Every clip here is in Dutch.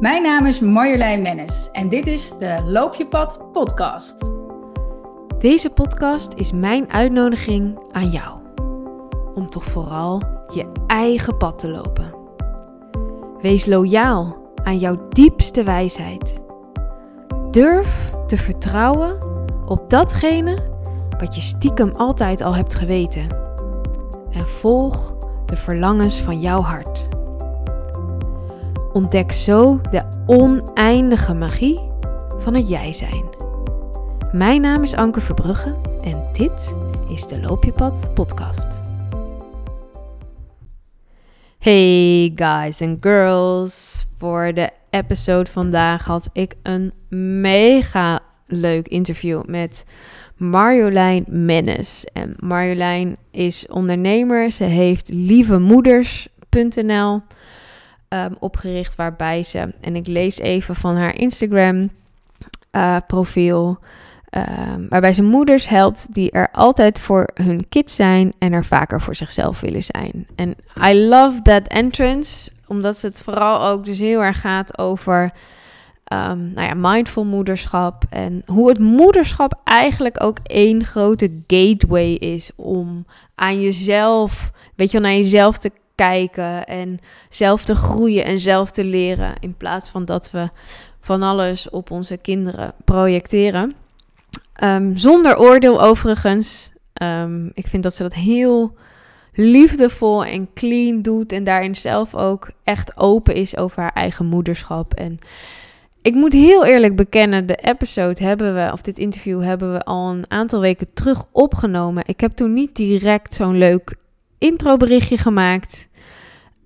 Mijn naam is Marjolein Mennis en dit is de Loop je podcast. Deze podcast is mijn uitnodiging aan jou. Om toch vooral je eigen pad te lopen. Wees loyaal aan jouw diepste wijsheid. Durf te vertrouwen op datgene wat je stiekem altijd al hebt geweten. En volg de verlangens van jouw hart. Ontdek zo de oneindige magie van het jij zijn. Mijn naam is Anke Verbrugge en dit is de Loop je pad podcast. Hey guys and girls, voor de episode vandaag had ik een mega leuk interview met Marjolein Mennes. En Marjolein is ondernemer. Ze heeft lievemoeders.nl ehm, opgericht, waarbij ze, en ik lees even van haar Instagram uh, profiel, um, waarbij ze moeders helpt die er altijd voor hun kids zijn en er vaker voor zichzelf willen zijn. En I love that entrance, omdat het vooral ook dus heel erg gaat over um, nou ja, mindful moederschap. En hoe het moederschap eigenlijk ook één grote gateway is om aan jezelf, weet je, naar jezelf te en zelf te groeien en zelf te leren. In plaats van dat we van alles op onze kinderen projecteren. Um, zonder oordeel overigens. Um, ik vind dat ze dat heel liefdevol en clean doet. En daarin zelf ook echt open is over haar eigen moederschap. En ik moet heel eerlijk bekennen, de episode hebben we, of dit interview hebben we al een aantal weken terug opgenomen. Ik heb toen niet direct zo'n leuk introberichtje gemaakt.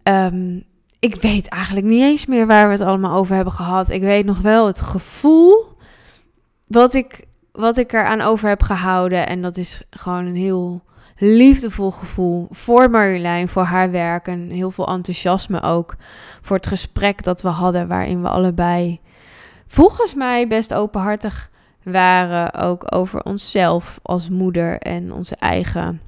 Um, ik weet eigenlijk niet eens meer waar we het allemaal over hebben gehad. Ik weet nog wel het gevoel wat ik, wat ik eraan over heb gehouden. En dat is gewoon een heel liefdevol gevoel voor Marjolein, voor haar werk. En heel veel enthousiasme ook voor het gesprek dat we hadden, waarin we allebei volgens mij best openhartig waren. Ook over onszelf als moeder en onze eigen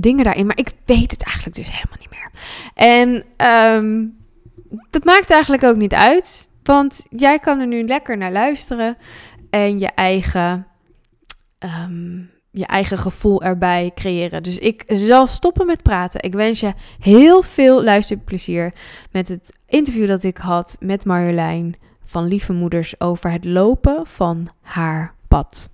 dingen daarin. Maar ik weet het eigenlijk dus helemaal niet meer. En um, dat maakt eigenlijk ook niet uit. Want jij kan er nu lekker naar luisteren. En je eigen, um, je eigen gevoel erbij creëren. Dus ik zal stoppen met praten. Ik wens je heel veel luisterplezier met het interview dat ik had met Marjolein van Lieve Moeders over het lopen van haar pad.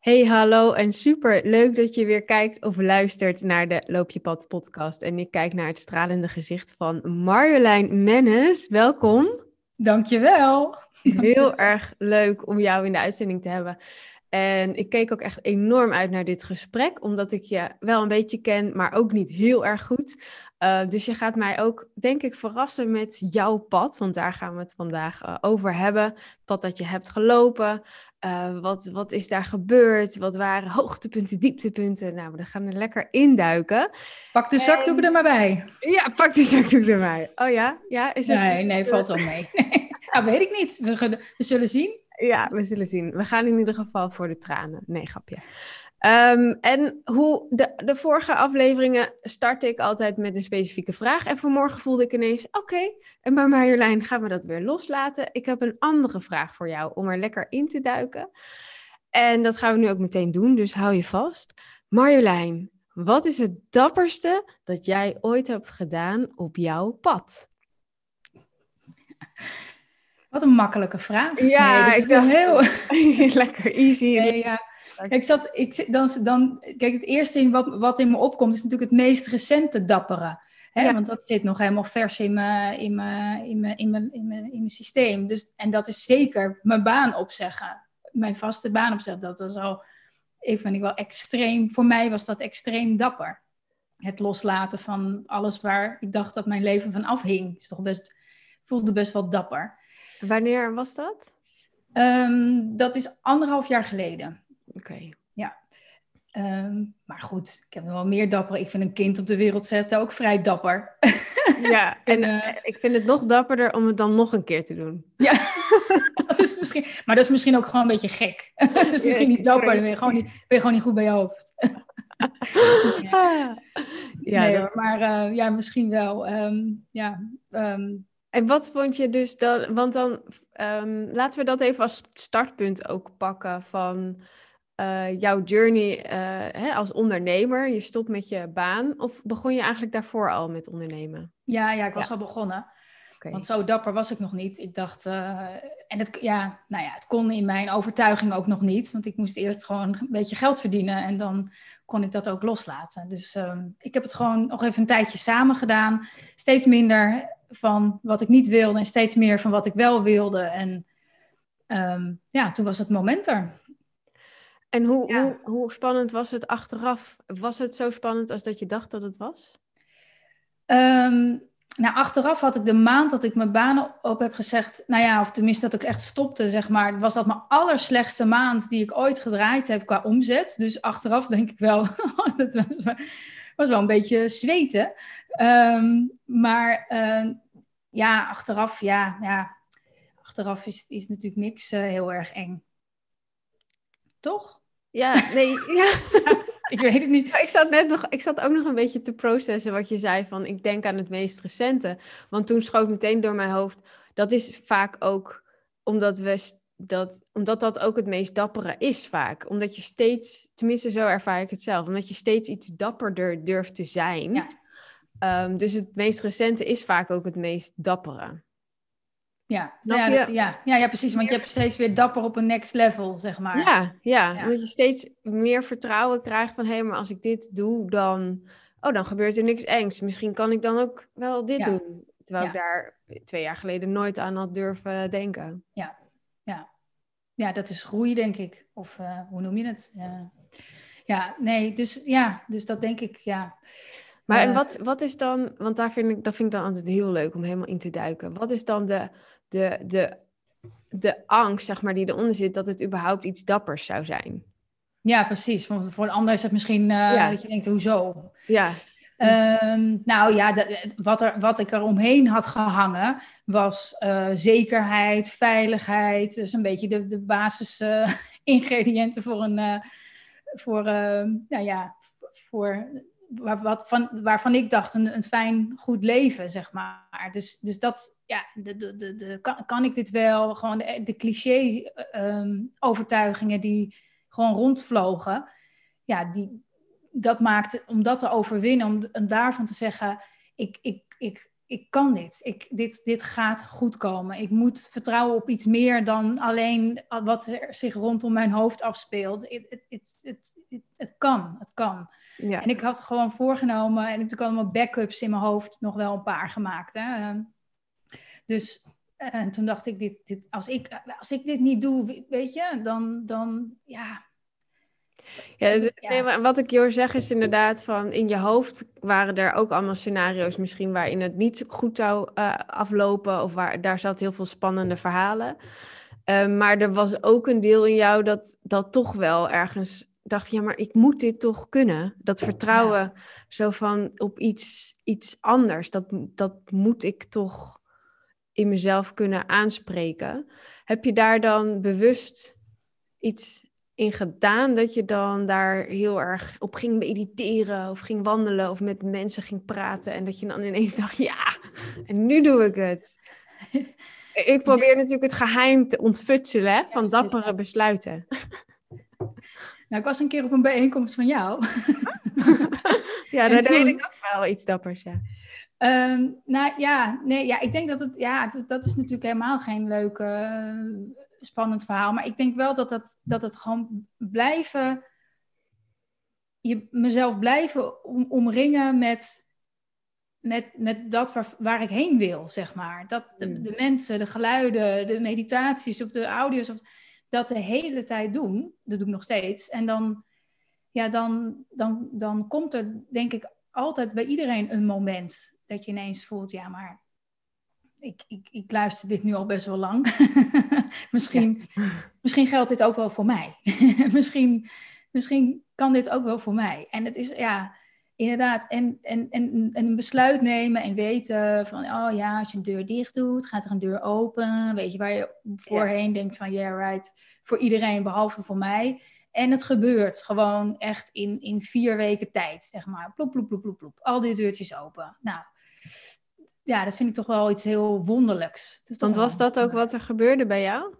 Hey, hallo en super leuk dat je weer kijkt of luistert naar de Loop je pad podcast. En ik kijk naar het stralende gezicht van Marjolein Mennes. Welkom. Dankjewel. Heel erg leuk om jou in de uitzending te hebben. En ik keek ook echt enorm uit naar dit gesprek, omdat ik je wel een beetje ken, maar ook niet heel erg goed. Uh, dus je gaat mij ook, denk ik, verrassen met jouw pad, want daar gaan we het vandaag uh, over hebben. Het pad dat je hebt gelopen, uh, wat, wat is daar gebeurd, wat waren hoogtepunten, dieptepunten. Nou, we gaan er lekker induiken. Pak de zakdoek en... er maar bij. Ja, pak de zakdoek erbij. Oh ja? Ja, is het... Nee, nee, valt wel mee. nou, weet ik niet. We, we zullen zien. Ja, we zullen zien. We gaan in ieder geval voor de tranen. Nee, grapje. Um, en hoe de, de vorige afleveringen startte ik altijd met een specifieke vraag. En vanmorgen voelde ik ineens: oké, en bij Marjolein gaan we dat weer loslaten. Ik heb een andere vraag voor jou om er lekker in te duiken. En dat gaan we nu ook meteen doen, dus hou je vast. Marjolein, wat is het dapperste dat jij ooit hebt gedaan op jouw pad? Wat een makkelijke vraag. Ja, nee, ik dacht heel lekker easy. Nee, ja. Ik zat, ik, dan, dan, kijk, het eerste wat, wat in me opkomt is natuurlijk het meest recente dapperen. Hè? Want dat zit nog helemaal vers in mijn, in mijn, in mijn, in mijn, in mijn, in mijn systeem. Dus, en dat is zeker mijn baan opzeggen. Mijn vaste baan opzeggen. Dat was al, ik vind ik wel extreem, voor mij was dat extreem dapper. Het loslaten van alles waar ik dacht dat mijn leven van afhing. Is toch best, voelde best wel dapper. Wanneer was dat? Um, dat is anderhalf jaar geleden. Oké. Ja. Um, maar goed, ik heb wel meer dapper. Ik vind een kind op de wereld zetten ook vrij dapper. Ja, en, en uh, ik vind het nog dapperder om het dan nog een keer te doen. Ja, dat is misschien, maar dat is misschien ook gewoon een beetje gek. dat is misschien niet dapper, dan ben je gewoon niet, ben je gewoon niet goed bij je hoofd. ja, ja nee, dat... maar uh, ja, misschien wel. Um, ja, um, En wat vond je dus dan, want dan ehm, laten we dat even als startpunt ook pakken van uh, jouw journey uh, hè, als ondernemer. Je stopt met je baan of begon je eigenlijk daarvoor al met ondernemen? Ja, ja ik was al begonnen. Want zo dapper was ik nog niet. Ik dacht, uh, en het, ja, nou ja, het kon in mijn overtuiging ook nog niet. Want ik moest eerst gewoon een beetje geld verdienen en dan kon ik dat ook loslaten. Dus ehm, ik heb het gewoon nog even een tijdje samen gedaan. Steeds minder van wat ik niet wilde en steeds meer van wat ik wel wilde. En um, ja, toen was het moment er. En hoe, hoe, hoe spannend was het achteraf? Was het zo spannend als dat je dacht dat het was? Um, nou, achteraf had ik de maand dat ik mijn baan op heb gezegd, nou ja, of tenminste dat ik echt stopte, zeg maar, was dat mijn allerslechtste maand die ik ooit gedraaid heb qua omzet. Dus achteraf denk ik wel, dat was, was wel een beetje zweten. Um, maar uh, ja, achteraf, ja, ja, achteraf is, is natuurlijk niks uh, heel erg eng. Toch? Ja, nee, ja. ik weet het niet. ik zat net nog, ik zat ook nog een beetje te processen wat je zei van ik denk aan het meest recente. Want toen schoot meteen door mijn hoofd, dat is vaak ook omdat we dat, omdat dat ook het meest dappere is vaak. Omdat je steeds, tenminste zo ervaar ik het zelf, omdat je steeds iets dapperder durft te zijn. Ja. Um, dus het meest recente is vaak ook het meest dappere. Ja, ja, ja, ja, ja, precies. Want je hebt steeds weer dapper op een next level, zeg maar. Ja, ja, ja. dat je steeds meer vertrouwen krijgt van... hé, hey, maar als ik dit doe, dan... oh, dan gebeurt er niks engs. Misschien kan ik dan ook wel dit doen. Terwijl ik daar twee jaar geleden nooit aan had durven denken. Ja, ja. ja dat is groei, denk ik. Of uh, hoe noem je het? Ja. ja, nee, dus ja, dus dat denk ik, ja. Maar en wat, wat is dan, want daar vind ik, dat vind ik dan altijd heel leuk om helemaal in te duiken. Wat is dan de, de, de, de angst, zeg maar, die eronder zit, dat het überhaupt iets dappers zou zijn. Ja, precies. Want voor een ander is het misschien uh, dat je denkt, hoezo? Ja. Um, nou ja, wat, er, wat ik er omheen had gehangen was uh, zekerheid, veiligheid. Dus een beetje de, de basis uh, ingrediënten voor een, voor, nou ja, voor wat van, waarvan ik dacht een, een fijn, goed leven, zeg maar. Dus, dus dat, ja, de, de, de, kan, kan, ik dit wel? Gewoon de, cliché-overtuigingen ehm, die gewoon rondvlogen. Ja, die, dat maakte, om dat te overwinnen, om, daarvan te zeggen, ik, ik, ik, ik kan dit. Ik, dit. Dit gaat goed komen. Ik moet vertrouwen op iets meer dan alleen wat er zich rondom mijn hoofd afspeelt. Het kan, het kan. Ja. En ik had gewoon voorgenomen, en natuurlijk allemaal backups in mijn hoofd, nog wel een paar gemaakt. Hè. Dus en toen dacht ik, dit, dit, als, ik, als ik dit niet doe, weet je, dan, dan ja. Ja, wat ik je zeg is inderdaad van in je hoofd waren er ook allemaal scenario's misschien waarin het niet goed zou uh, aflopen of waar daar zat heel veel spannende verhalen. Uh, maar er was ook een deel in jou dat, dat toch wel ergens dacht, ja, maar ik moet dit toch kunnen. Dat vertrouwen zo van op iets, iets anders, dat, dat moet ik toch in mezelf kunnen aanspreken. Heb je daar dan bewust iets in gedaan dat je dan daar heel erg op ging mediteren of ging wandelen of met mensen ging praten en dat je dan ineens dacht, ja, en nu doe ik het. ik probeer natuurlijk het geheim te ontfutselen van dappere besluiten. Nou, ik was een keer op een bijeenkomst van jou. ja, daar deed ik ook wel iets dappers, ja. Um, nou ja, nee, ja, ik denk dat het, ja, dat, dat is natuurlijk helemaal geen leuk, uh, spannend verhaal. Maar ik denk wel dat, dat, dat het gewoon blijven, je, mezelf blijven om, omringen met, met, met dat waar, waar ik heen wil, zeg maar. Dat, de, hmm. de mensen, de geluiden, de meditaties of de audio's. Of, dat de hele tijd doen. Dat doe ik nog steeds. En dan, ja, dan, dan, dan komt er, denk ik, altijd bij iedereen een moment dat je ineens voelt, ja, maar ik, ik, ik luister dit nu al best wel lang. misschien, misschien geldt dit ook wel voor mij. misschien, misschien kan dit ook wel voor mij. En het is, ja, inderdaad, en, en, en, en een besluit nemen en weten van, oh ja, als je een deur dicht doet, gaat er een deur open. Weet je, waar je voorheen denkt van, yeah, right, voor iedereen behalve voor mij. En het gebeurt gewoon echt in, in vier weken tijd, zeg maar. Ploep, ploep, ploep, ploep, ploep. Al die deurtjes open. Nou, ja, dat vind ik toch wel iets heel wonderlijks. Want was dat ook wat er gebeurde bij jou?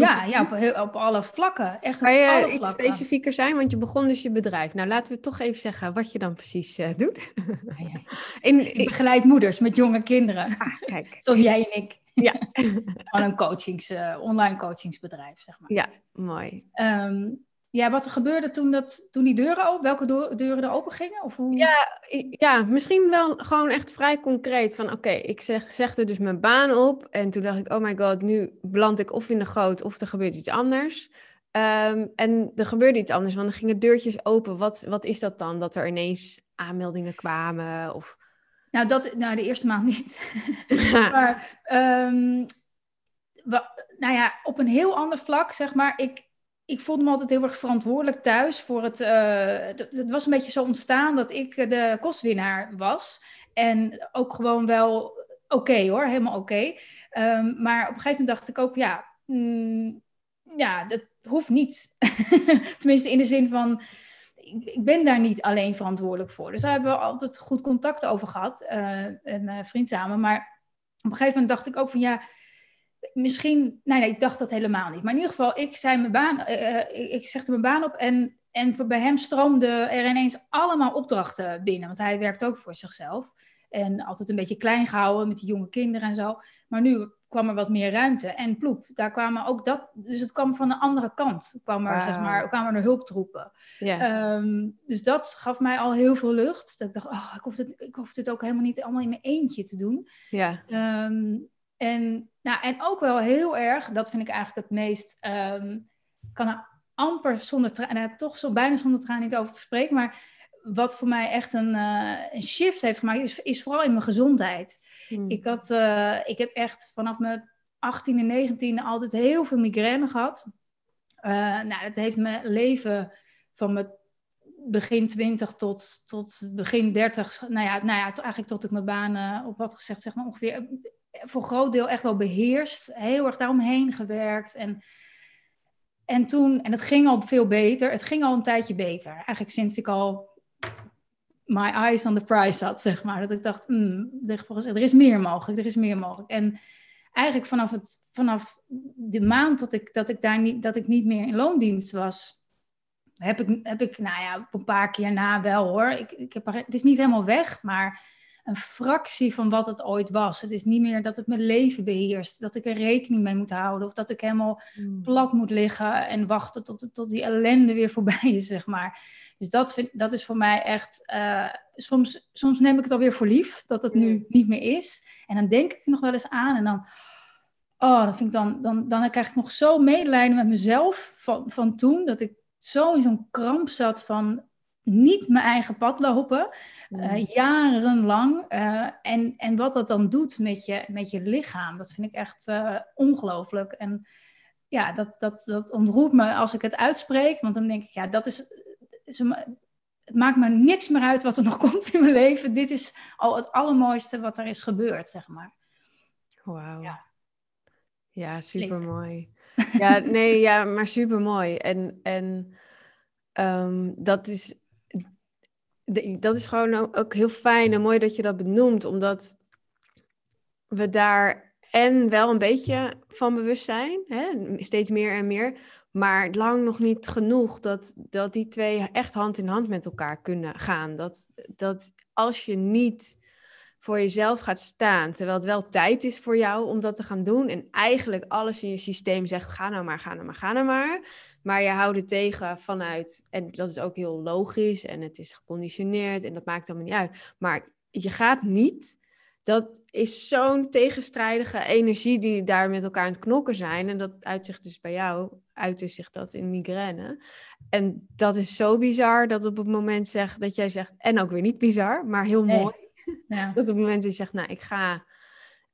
Ja, ja op, heel, op alle vlakken. Echt kan je iets specifieker zijn? Want je begon dus je bedrijf. Nou, laten we toch even zeggen wat je dan precies uh, doet. In, ik begeleid moeders met jonge kinderen. Ah, kijk. Zoals jij en ik. Ja. Van een coachings, uh, online coachingsbedrijf, zeg maar. Ja, mooi. Um, ja, wat er gebeurde toen, dat, toen die deuren open, welke deuren er open gingen? Of hoe... ja, ja, misschien wel gewoon echt vrij concreet. Van oké, ik zeg, zegde dus mijn baan op. En toen dacht ik, oh my god, nu beland ik of in de goot of er gebeurt iets anders. Um, en er gebeurde iets anders, want er gingen deurtjes open. Wat, wat is dat dan? Dat er ineens aanmeldingen kwamen? Of... Nou, dat, nou, de eerste maand niet. maar, um, nou ja, op een heel ander vlak, zeg maar. Ik, ik voelde me altijd heel erg verantwoordelijk thuis voor het. Uh, het, was een beetje zo ontstaan dat ik de kostwinnaar was. En ook gewoon wel oké hoor, helemaal oké. Ehm, maar op een gegeven moment dacht ik ook, ja, mm, ja dat hoeft niet. Tenminste, in de zin van. Ik, ben daar niet alleen verantwoordelijk voor. Dus daar hebben we altijd goed contact over gehad. Uh, vriend samen. Maar op een gegeven moment dacht ik ook van ja misschien, nee, nee, ik dacht dat helemaal niet. Maar in ieder geval, ik zei mijn baan, uh, ik zegde mijn baan op en, en bij hem stroomde er ineens allemaal opdrachten binnen. Want hij werkt ook voor zichzelf. En altijd een beetje klein gehouden met die jonge kinderen en zo. Maar nu kwam er wat meer ruimte. En ploep, daar kwamen ook dat. Dus het kwam van de andere kant. Kwam er, zeg maar, kwamen er hulptroepen. Yeah. Um, dus dat gaf mij al heel veel lucht. Dat ik dacht, oh, ik hoef dit, ik hoef dit ook helemaal niet allemaal in mijn eentje te doen. Ja. Um, en, nou, en ook wel heel erg, dat vind ik eigenlijk het meest, um, kan er amper zonder tranen, nou, toch zo bijna zonder tranen niet over spreken, maar wat voor mij echt een, uh, een shift heeft gemaakt, is, is vooral in mijn gezondheid. Hmm. Ik, had, uh, ik heb echt vanaf mijn 18 en 19 altijd heel veel migraine gehad. Uh, nou, dat heeft mijn leven van mijn begin 20 tot, tot begin 30, nou ja, nou ja, eigenlijk tot ik mijn baan op had gezegd, zeg maar ongeveer voor groot deel echt wel beheerst. Heel erg daaromheen gewerkt. En, en toen, en het ging al veel beter. Het ging al een tijdje beter. Eigenlijk sinds ik al my eyes on the prize had, zeg maar. Dat ik dacht, mm, er is meer mogelijk, er is meer mogelijk. En eigenlijk vanaf, het, vanaf de maand dat ik, dat, ik daar niet, dat ik niet meer in loondienst was, heb ik, heb ik nou ja, een paar keer na wel hoor. Ik, ik heb, het is niet helemaal weg, maar een fractie van wat het ooit was. Het is niet meer dat het mijn leven beheerst, dat ik er rekening mee moet houden of dat ik helemaal hmm. plat moet liggen en wachten tot, tot die ellende weer voorbij is, zeg maar. Dus dat, vind, dat is voor mij echt. Uh, soms, soms neem ik het alweer voor lief dat het nu niet meer is. En dan denk ik er nog wel eens aan en dan. Oh, dan, vind ik dan, dan, dan krijg ik nog zo medelijden met mezelf van, van toen. Dat ik zo in zo'n kramp zat van niet mijn eigen pad lopen, uh, jarenlang. Uh, en, en wat dat dan doet met je, met je lichaam, dat vind ik echt uh, ongelooflijk. En ja, dat, dat, dat ontroert me als ik het uitspreek, want dan denk ik, ja, dat is, is het maakt me niks meer uit wat er nog komt in mijn leven. Dit is al het allermooiste wat er is gebeurd, zeg maar. Wauw. Ja. ja, super mooi. Ja, nee, ja, maar super mooi. En, en um, dat is dat is gewoon ook heel fijn en mooi dat je dat benoemt, omdat we daar en wel een beetje van bewust zijn, hè? steeds meer en meer, maar lang nog niet genoeg dat, dat die twee echt hand in hand met elkaar kunnen gaan. Dat, dat als je niet voor jezelf gaat staan, terwijl het wel tijd is voor jou om dat te gaan doen en eigenlijk alles in je systeem zegt, ga nou maar, ga nou maar, ga nou maar, maar je houdt het tegen vanuit, en dat is ook heel logisch en het is geconditioneerd en dat maakt allemaal niet uit. Maar je gaat niet. Dat is zo'n tegenstrijdige energie die daar met elkaar aan het knokken zijn. En dat uitzicht dus bij jou, uitte zich dat in migraine. En dat is zo bizar dat op het moment zegt dat jij zegt, en ook weer niet bizar, maar heel mooi. Ja. dat op het moment dat je zegt, nou ik ga,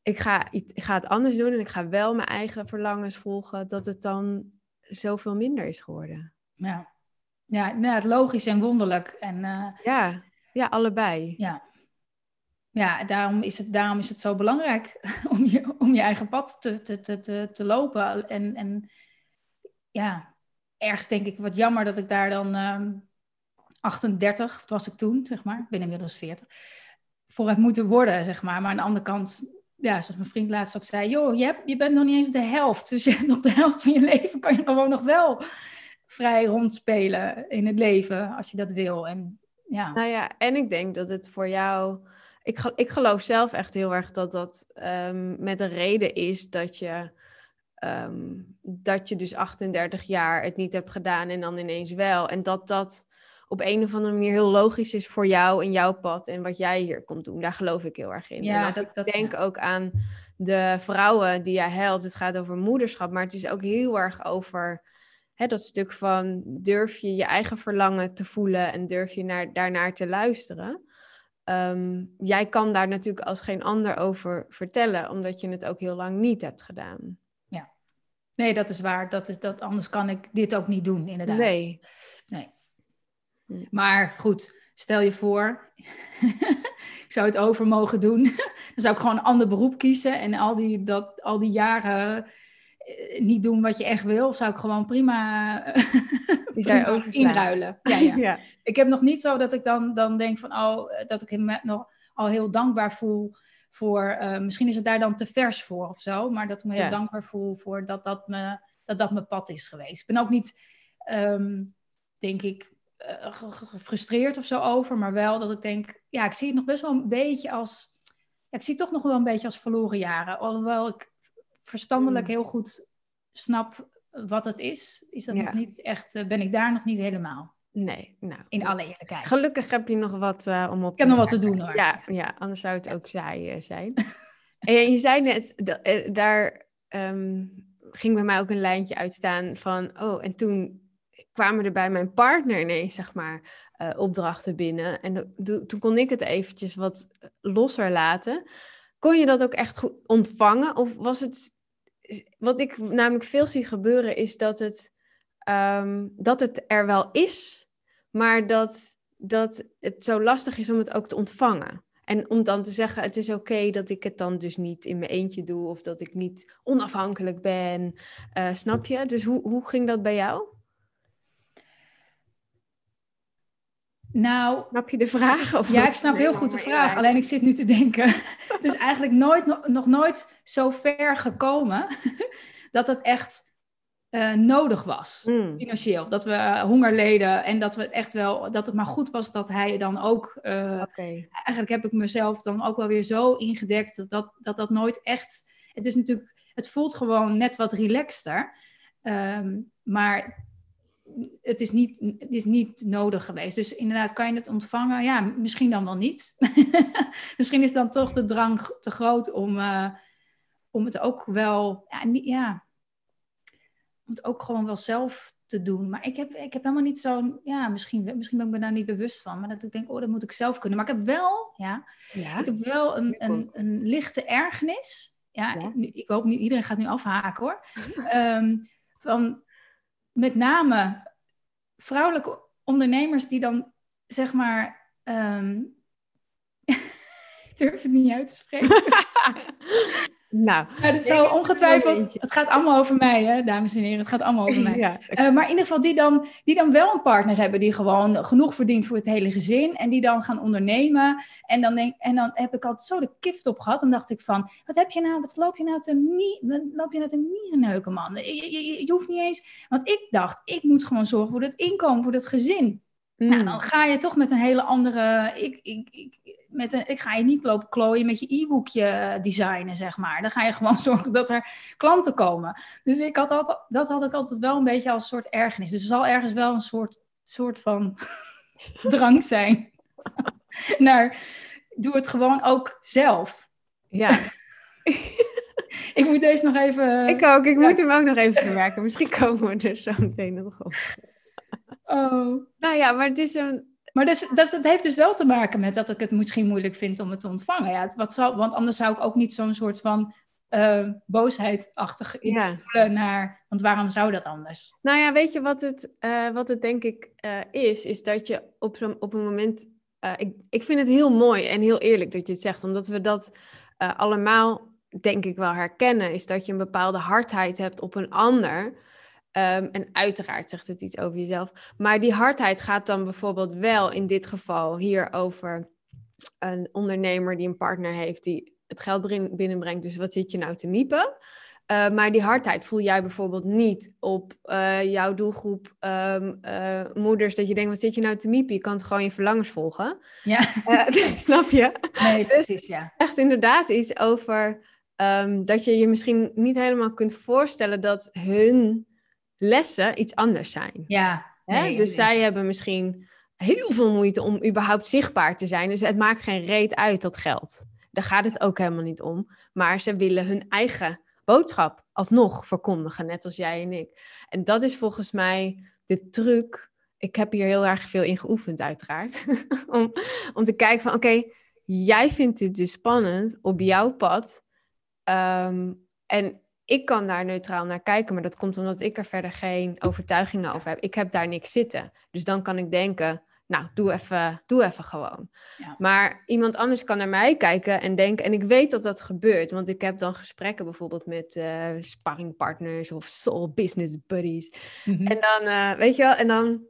ik, ga, ik ga het anders doen en ik ga wel mijn eigen verlangens volgen, dat het dan zoveel minder is geworden. Ja, ja nou, het logisch en wonderlijk. En, uh, ja, ja, allebei. Ja, ja daarom, is het, daarom is het zo belangrijk om je, om je eigen pad te, te, te, te, te lopen. En, en ja, ergens denk ik wat jammer dat ik daar dan uh, 38, was ik toen, zeg maar, ik ben inmiddels 40 voor het moeten worden, zeg maar. Maar aan de andere kant, ja, zoals mijn vriend laatst ook zei, joh, je, hebt, je bent nog niet eens op de helft. Dus je hebt op de helft van je leven kan je gewoon nog wel vrij rondspelen in het leven, als je dat wil. En, ja. Nou ja, en ik denk dat het voor jou... Ik, ik geloof zelf echt heel erg dat dat um, met een reden is dat je... Ehm, dat je dus 38 jaar het niet hebt gedaan en dan ineens wel. En dat dat op een of andere manier heel logisch is voor jou en jouw pad en wat jij hier komt doen. Daar geloof ik heel erg in. Ja, en als ik denk ook aan de vrouwen die jij helpt, het gaat over moederschap, maar het is ook heel erg over hè, dat stuk van durf je je eigen verlangen te voelen en durf je naar, daarnaar te luisteren. Ehm, jij kan daar natuurlijk als geen ander over vertellen, omdat je het ook heel lang niet hebt gedaan. Ja, nee, dat is waar. Dat is, dat, anders kan ik dit ook niet doen, inderdaad. Nee. nee. Maar goed, stel je voor, ik zou het over mogen doen. Dan zou ik gewoon een ander beroep kiezen en al die, dat, al die jaren eh, niet doen wat je echt wil, zou ik gewoon prima, die prima inruilen. Ja, ja. ja, Ik heb nog niet zo dat ik dan, dan denk van, oh, dat ik hem nog al heel dankbaar voel voor, uh, misschien is het daar dan te vers voor of zo, maar dat ik me heel dankbaar voel voor dat dat, me, dat dat mijn pad is geweest. Ik ben ook niet, um, denk ik, gefrustreerd of zo over, maar wel dat ik denk, ja, ik zie het nog best wel een beetje als, ja, ik zie het toch nog wel een beetje als verloren jaren. Alhoewel ik verstandelijk mm. heel goed snap wat het is, is dat nog niet echt, uh, ben ik daar nog niet helemaal. Nee, nou. In alle eerlijkheid. Gelukkig heb je nog wat uh, om op Ik heb nog wat te doen hoor. Ja, ja anders zou het ook saai zijn. en je zei net, daar um, ging bij mij ook een lijntje uitstaan van, oh, en toen kwamen er bij mijn partner ineens, zeg maar, uh, opdrachten binnen. En toen kon ik het eventjes wat losser laten. Kon je dat ook echt goed ontvangen? Of was het... Wat ik namelijk veel zie gebeuren is dat het, um, dat het er wel is, maar dat, dat het zo lastig is om het ook te ontvangen. En om dan te zeggen, het is oké dat ik het dan dus niet in mijn eentje doe of dat ik niet onafhankelijk ben. Uh, snap je? Dus hoe, hoe ging dat bij jou? Nou, snap je de vraag? Of ja, ik snap heel goed de vraag. Alleen ik zit nu te denken. het is eigenlijk nooit, nog nooit zo ver gekomen dat het echt uh, nodig was, mm. financieel. Dat we honger leden en dat we het echt wel, dat het maar goed was dat hij dan ook. Uh, Eigenlijk heb ik mezelf dan ook wel weer zo ingedekt dat dat, dat, dat nooit echt. Het is natuurlijk, het voelt gewoon net wat relaxter. Um, maar het is, niet, het is niet nodig geweest. Dus inderdaad, kan je het ontvangen? Ja, misschien dan wel niet. misschien is dan toch de drang te groot om, uh, om het ook wel, ja, niet, ja, om het ook gewoon wel zelf te doen. Maar ik heb, ik heb helemaal niet zo'n, ja, misschien, misschien ben ik me daar niet bewust van, maar dat ik denk, oh, dat moet ik zelf kunnen. Maar ik heb wel, ja, ja? ik heb wel een, een, een, lichte ergernis. Ja, ja. Ik, ik, hoop niet, iedereen gaat nu afhaken hoor. um, van met name vrouwelijke ondernemers die dan zeg maar. Um, ik durf het niet uit te spreken. nou, ja, dat zou ongetwijfeld. Het gaat allemaal over mij, hè, dames en heren. Het gaat allemaal over mij. ja. uh, maar in ieder geval, die dan, die dan wel een partner hebben die gewoon genoeg verdient voor het hele gezin. En die dan gaan ondernemen. En dan, denk, en dan heb ik altijd zo de kift op gehad. En dacht ik van: wat heb je nou? Wat loop je nou te, mie, loop je nou te mierenneuken, man? Je, je, je, hoeft niet eens. Want ik dacht, ik moet gewoon zorgen voor het inkomen, voor het gezin. Nou, mm. dan ga je toch met een hele andere. Ik, ik, ik, met een, ik ga je niet lopen klooien met je e-boekje designen, zeg maar. Dan ga je gewoon zorgen dat er klanten komen. Dus ik had altijd, dat had ik altijd wel een beetje als een soort ergernis. Dus er zal ergens wel een soort, soort van drang zijn. naar doe het gewoon ook zelf. Ja. ik moet deze nog even. Ik ook, ik moet hem ook nog even verwerken. Misschien komen we er zo meteen nog op. Oh. Nou ja, maar het is een. Maar dus, dat, dat heeft dus wel te maken met dat ik het misschien moeilijk vind om het te ontvangen. Ja, wat zal, want anders zou ik ook niet zo'n soort van uh, boosheidachtig iets voelen naar... Want waarom zou dat anders? Nou ja, weet je wat het, uh, wat het denk ik uh, is? Is dat je op, zo'n op een moment... ik, ik vind het heel mooi en heel eerlijk dat je het zegt. Omdat we dat allemaal, denk ik wel, herkennen. Is dat je een bepaalde hardheid hebt op een ander... Um, en uiteraard zegt het iets over jezelf. Maar die hardheid gaat dan bijvoorbeeld wel in dit geval hier over een ondernemer die een partner heeft die het geld binnenbrengt. Dus wat zit je nou te miepen? Uh, maar die hardheid voel jij bijvoorbeeld niet op uh, jouw doelgroep um, uh, moeders. Dat je denkt, wat zit je nou te miepen? Je kan het gewoon je verlangens volgen. Ja. snap je? Nee, dus precies, ja. Echt inderdaad iets over um, dat je je misschien niet helemaal kunt voorstellen dat hun lessen iets anders zijn. Ja. Nee, dus zij hebben misschien heel veel moeite om überhaupt zichtbaar te zijn. Dus het maakt geen reet uit dat geld. Daar gaat het ook helemaal niet om. Maar ze willen hun eigen boodschap alsnog verkondigen, net als jij en ik. En dat is volgens mij de truc. Ik heb hier heel erg veel in geoefend, uiteraard. om, om te kijken van, oké, jij vindt het dus spannend op jouw pad. Ehm, en ik kan daar neutraal naar kijken, maar dat komt omdat ik er verder geen overtuigingen over heb. Ik heb daar niks zitten. Dus dan kan ik denken, nou, doe even, doe even gewoon. Ja. Maar iemand anders kan naar mij kijken en denken, en ik weet dat dat gebeurt, want ik heb dan gesprekken bijvoorbeeld met uh, sparringpartners of soul business buddies. Mhm. En dan, uh, weet je wel, en dan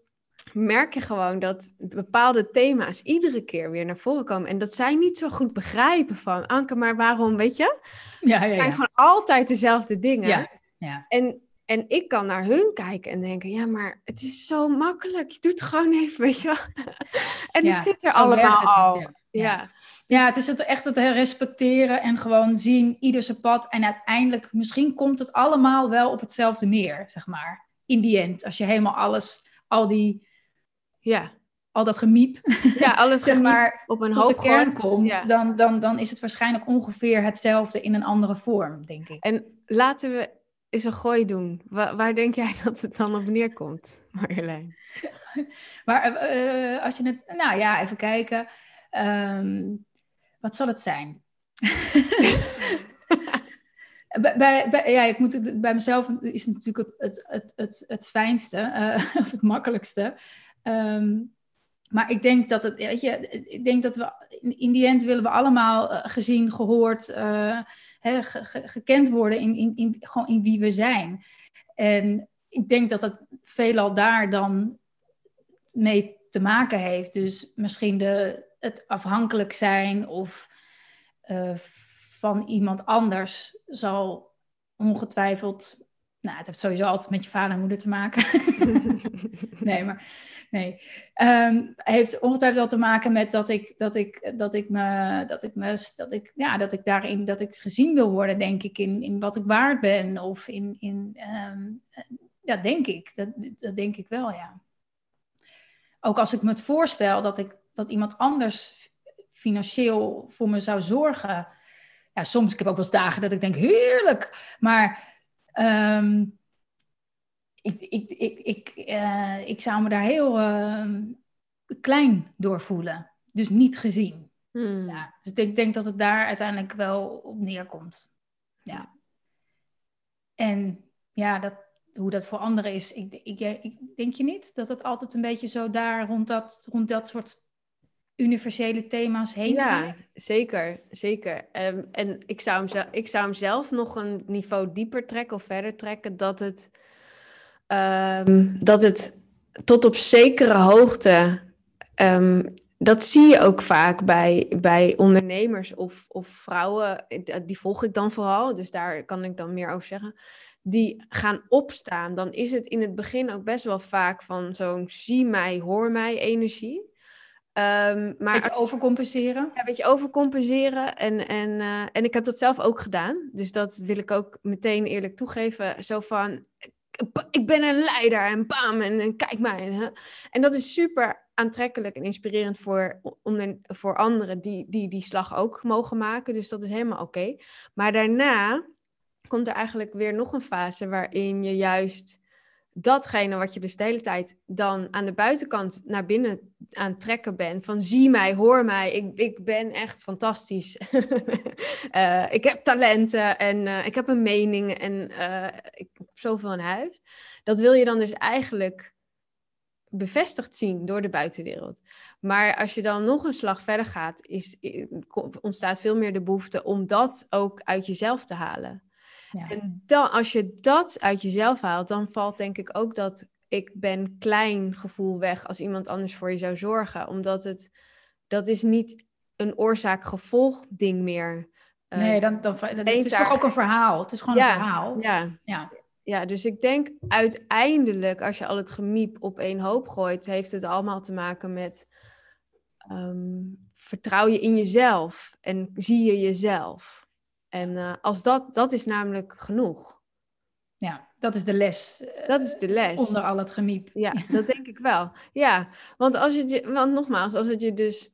merk je gewoon dat bepaalde thema's iedere keer weer naar voren komen. En dat zij niet zo goed begrijpen van, Anke, maar waarom, weet je? Ja, ja, ja. Het zijn gewoon altijd dezelfde dingen. Ja, ja. En en ik kan naar hun kijken en denken, ja, maar het is zo makkelijk. Je doet het gewoon even, weet je wel. en het zit er allemaal al. Ja. ja. Ja, het is het echt het respecteren en gewoon zien ieder zijn pad. En uiteindelijk, misschien komt het allemaal wel op hetzelfde neer, zeg maar. In die end, als je helemaal alles, al die, ja. al dat gemiep, ja, alles zeg maar, op een tot de kern komt, dan, dan, dan is het waarschijnlijk ongeveer hetzelfde in een andere vorm, denk ik. En laten we is een gooi doen. waar denk jij dat het dan op neerkomt, Marjolein? maar uh, als je het... Nou ja, even kijken. Um, wat zal het zijn? bij, bij, ja, ik moet, bij mezelf is het natuurlijk het, het, het, het, fijnste, uh, of het makkelijkste. Um, maar ik denk dat het, weet je, ik denk dat we in die end willen we allemaal uh, gezien, gehoord, hè, gekend worden in, in, in, gewoon in wie we zijn. En ik denk dat dat veelal daar dan mee te maken heeft. Dus misschien de, het afhankelijk zijn of uh, van iemand anders zal ongetwijfeld nou, het heeft sowieso altijd met je vader en moeder te maken. nee, maar nee. Um, heeft ongetwijfeld wel te maken met dat ik, dat ik, dat ik me, dat ik me, dat ik, ja, dat ik daarin, dat ik gezien wil worden, denk ik, in, in wat ik waard ben. Of in, in um, ja, denk ik. Dat, dat denk ik wel, ja. Ook als ik me het voorstel dat ik, dat iemand anders financieel voor me zou zorgen. Ja, soms, ik heb ook wel eens dagen dat ik denk, heerlijk. Maar Um, ik, ik, ik, ik, uh, ik zou me daar heel uh, klein door voelen. Dus niet gezien. Hmm. Ja, dus ik denk dat het daar uiteindelijk wel op neerkomt. Ja. En ja, dat, hoe dat voor anderen is, ik, ik, ik, denk je niet dat het altijd een beetje zo daar rond dat, rond dat soort universele thema's heen Ja, zeker, zeker. Um, en ik zou, hem, ik zou hem zelf nog een niveau dieper trekken of verder trekken, dat het, um, dat het tot op zekere hoogte, um, dat zie je ook vaak bij, bij ondernemers of, of vrouwen, die volg ik dan vooral, dus daar kan ik dan meer over zeggen die gaan opstaan, dan is het in het begin ook best wel vaak van zo'n zie mij, hoor mij energie. Um, maar beetje overcompenseren? Ja, een beetje overcompenseren. En, en, uh, en ik heb dat zelf ook gedaan. Dus dat wil ik ook meteen eerlijk toegeven. Zo van, ik ben een leider en bam, en, en kijk mij. Hè? En dat is super aantrekkelijk en inspirerend voor, onder, voor anderen die, die die slag ook mogen maken. Dus dat is helemaal oké. Maar daarna komt er eigenlijk weer nog een fase waarin je juist datgene wat je dus de hele tijd dan aan de buitenkant naar binnen aan het trekken bent. Van zie mij, hoor mij, ik, ik ben echt fantastisch. uh, ik heb talenten en uh, ik heb een mening en uh, ik heb zoveel in huis. Dat wil je dan dus eigenlijk bevestigd zien door de buitenwereld. Maar als je dan nog een slag verder gaat, is, ontstaat veel meer de behoefte om dat ook uit jezelf te halen. En dan, als je dat uit jezelf haalt, dan valt denk ik ook dat ik ben klein gevoel weg als iemand anders voor je zou zorgen. Omdat het, dat is niet een oorzaak-gevolg ding meer. Uh, nee, dan, dan, het is toch ook een verhaal. Het is gewoon ja, een verhaal. Ja. ja. Ja, dus ik denk uiteindelijk, als je al het gemiep op één hoop gooit, heeft het allemaal te maken met um, vertrouw je in jezelf en zie je jezelf. En uh, als dat, dat is namelijk genoeg. Ja, dat is de les. Dat is de les. Onder al het gemiep. Ja, dat denk ik wel. Ja, want als je, want nogmaals, als het je dus,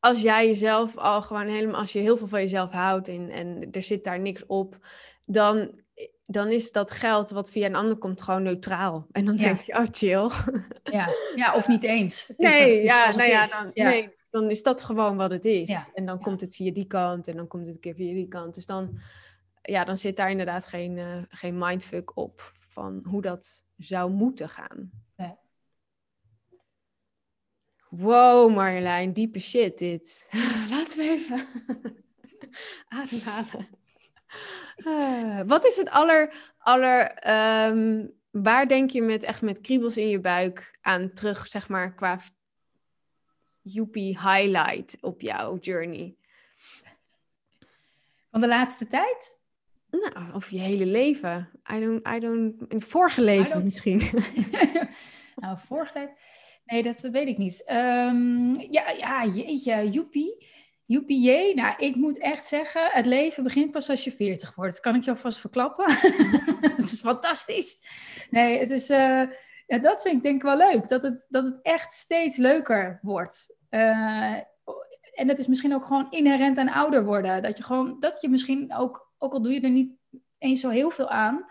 als jij jezelf al gewoon helemaal, als je heel veel van jezelf houdt en, en er zit daar niks op, dan dan is dat geld wat via een ander komt gewoon neutraal. En dan denk je, oh chill. Ja, ja of niet eens. nee, ja, nou ja, dan, nee, dan is dat gewoon wat het is. En dan komt het via die kant en dan komt het een keer via die kant. Dus dan, ja, dan zit daar inderdaad geen, uh, geen mindfuck op van hoe dat zou moeten gaan. Nee. Wow, Marjolein, diepe shit dit. Laten we even ademhalen. Uh, wat is het aller, aller ehm, waar denk je met echt met kriebels in je buik aan terug, zeg maar, qua joepie highlight op jouw journey? Van de laatste tijd? Nou, of je hele leven. I don't, I don't, in het vorige leven misschien. nou, vorige leven? Nee, dat weet ik niet. Um, ja, ja, jeetje, joepie. Joepie, nou, ik moet echt zeggen, het leven begint pas als je 40 wordt. Dat kan ik je alvast verklappen. dat is fantastisch. Nee, het is, uh, ja, dat vind ik denk ik wel leuk. Dat het, dat het echt steeds leuker wordt. Uh, en het is misschien ook gewoon inherent aan ouder worden. Dat je gewoon, dat je misschien ook, ook al doe je er niet eens zo heel veel aan,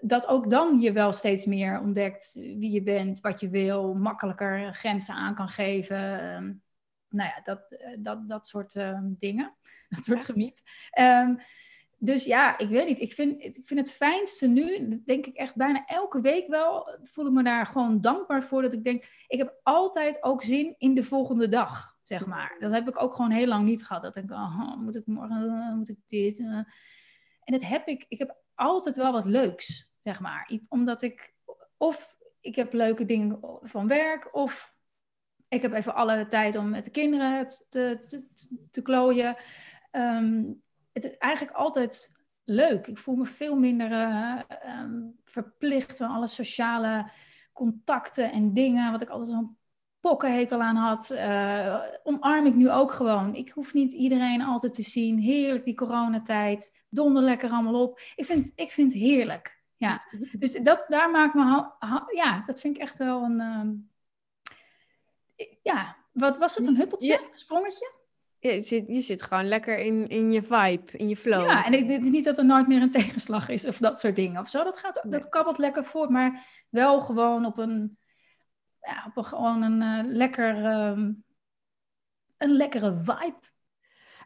dat ook dan je wel steeds meer ontdekt wie je bent, wat je wil, makkelijker grenzen aan kan geven. Ehm, nou ja, dat, eh, dat, dat soort ehm, dingen. Dat soort ja. gemiep. Ehm, dus ja, ik weet niet. Ik vind, ik vind het fijnste nu, denk ik echt bijna elke week wel, voel ik me daar gewoon dankbaar voor. Dat ik denk, ik heb altijd ook zin in de volgende dag, zeg maar. Dat heb ik ook gewoon heel lang niet gehad. Dat ik denk, oh, moet ik morgen, uh, moet ik dit? Uh. En dat heb ik, ik heb altijd wel wat leuks, zeg maar. Omdat ik, of ik heb leuke dingen van werk, of ik heb even alle tijd om met de kinderen te, te, te, klooien. Ehm, het is eigenlijk altijd leuk. Ik voel me veel minder uh, um, verplicht van alle sociale contacten en dingen, wat ik altijd zo'n pokkenhekel aan had, uh, omarm ik nu ook gewoon. Ik hoef niet iedereen altijd te zien. Heerlijk die coronatijd. Donder lekker allemaal op. Ik vind, ik vind het heerlijk. Ja, dus dat, daar maakt me... Ja, dat vind ik echt wel een... Um, ja, wat was het? Een huppeltje? Een sprongetje? Je, zit, je zit gewoon lekker in, in je vibe, in je flow. Ja, en het is niet dat er nooit meer een tegenslag is of dat soort dingen of zo. Dat, gaat, dat kabbelt lekker voort, maar wel gewoon op een, ja, op een, gewoon een uh, lekker, um, een lekkere vibe.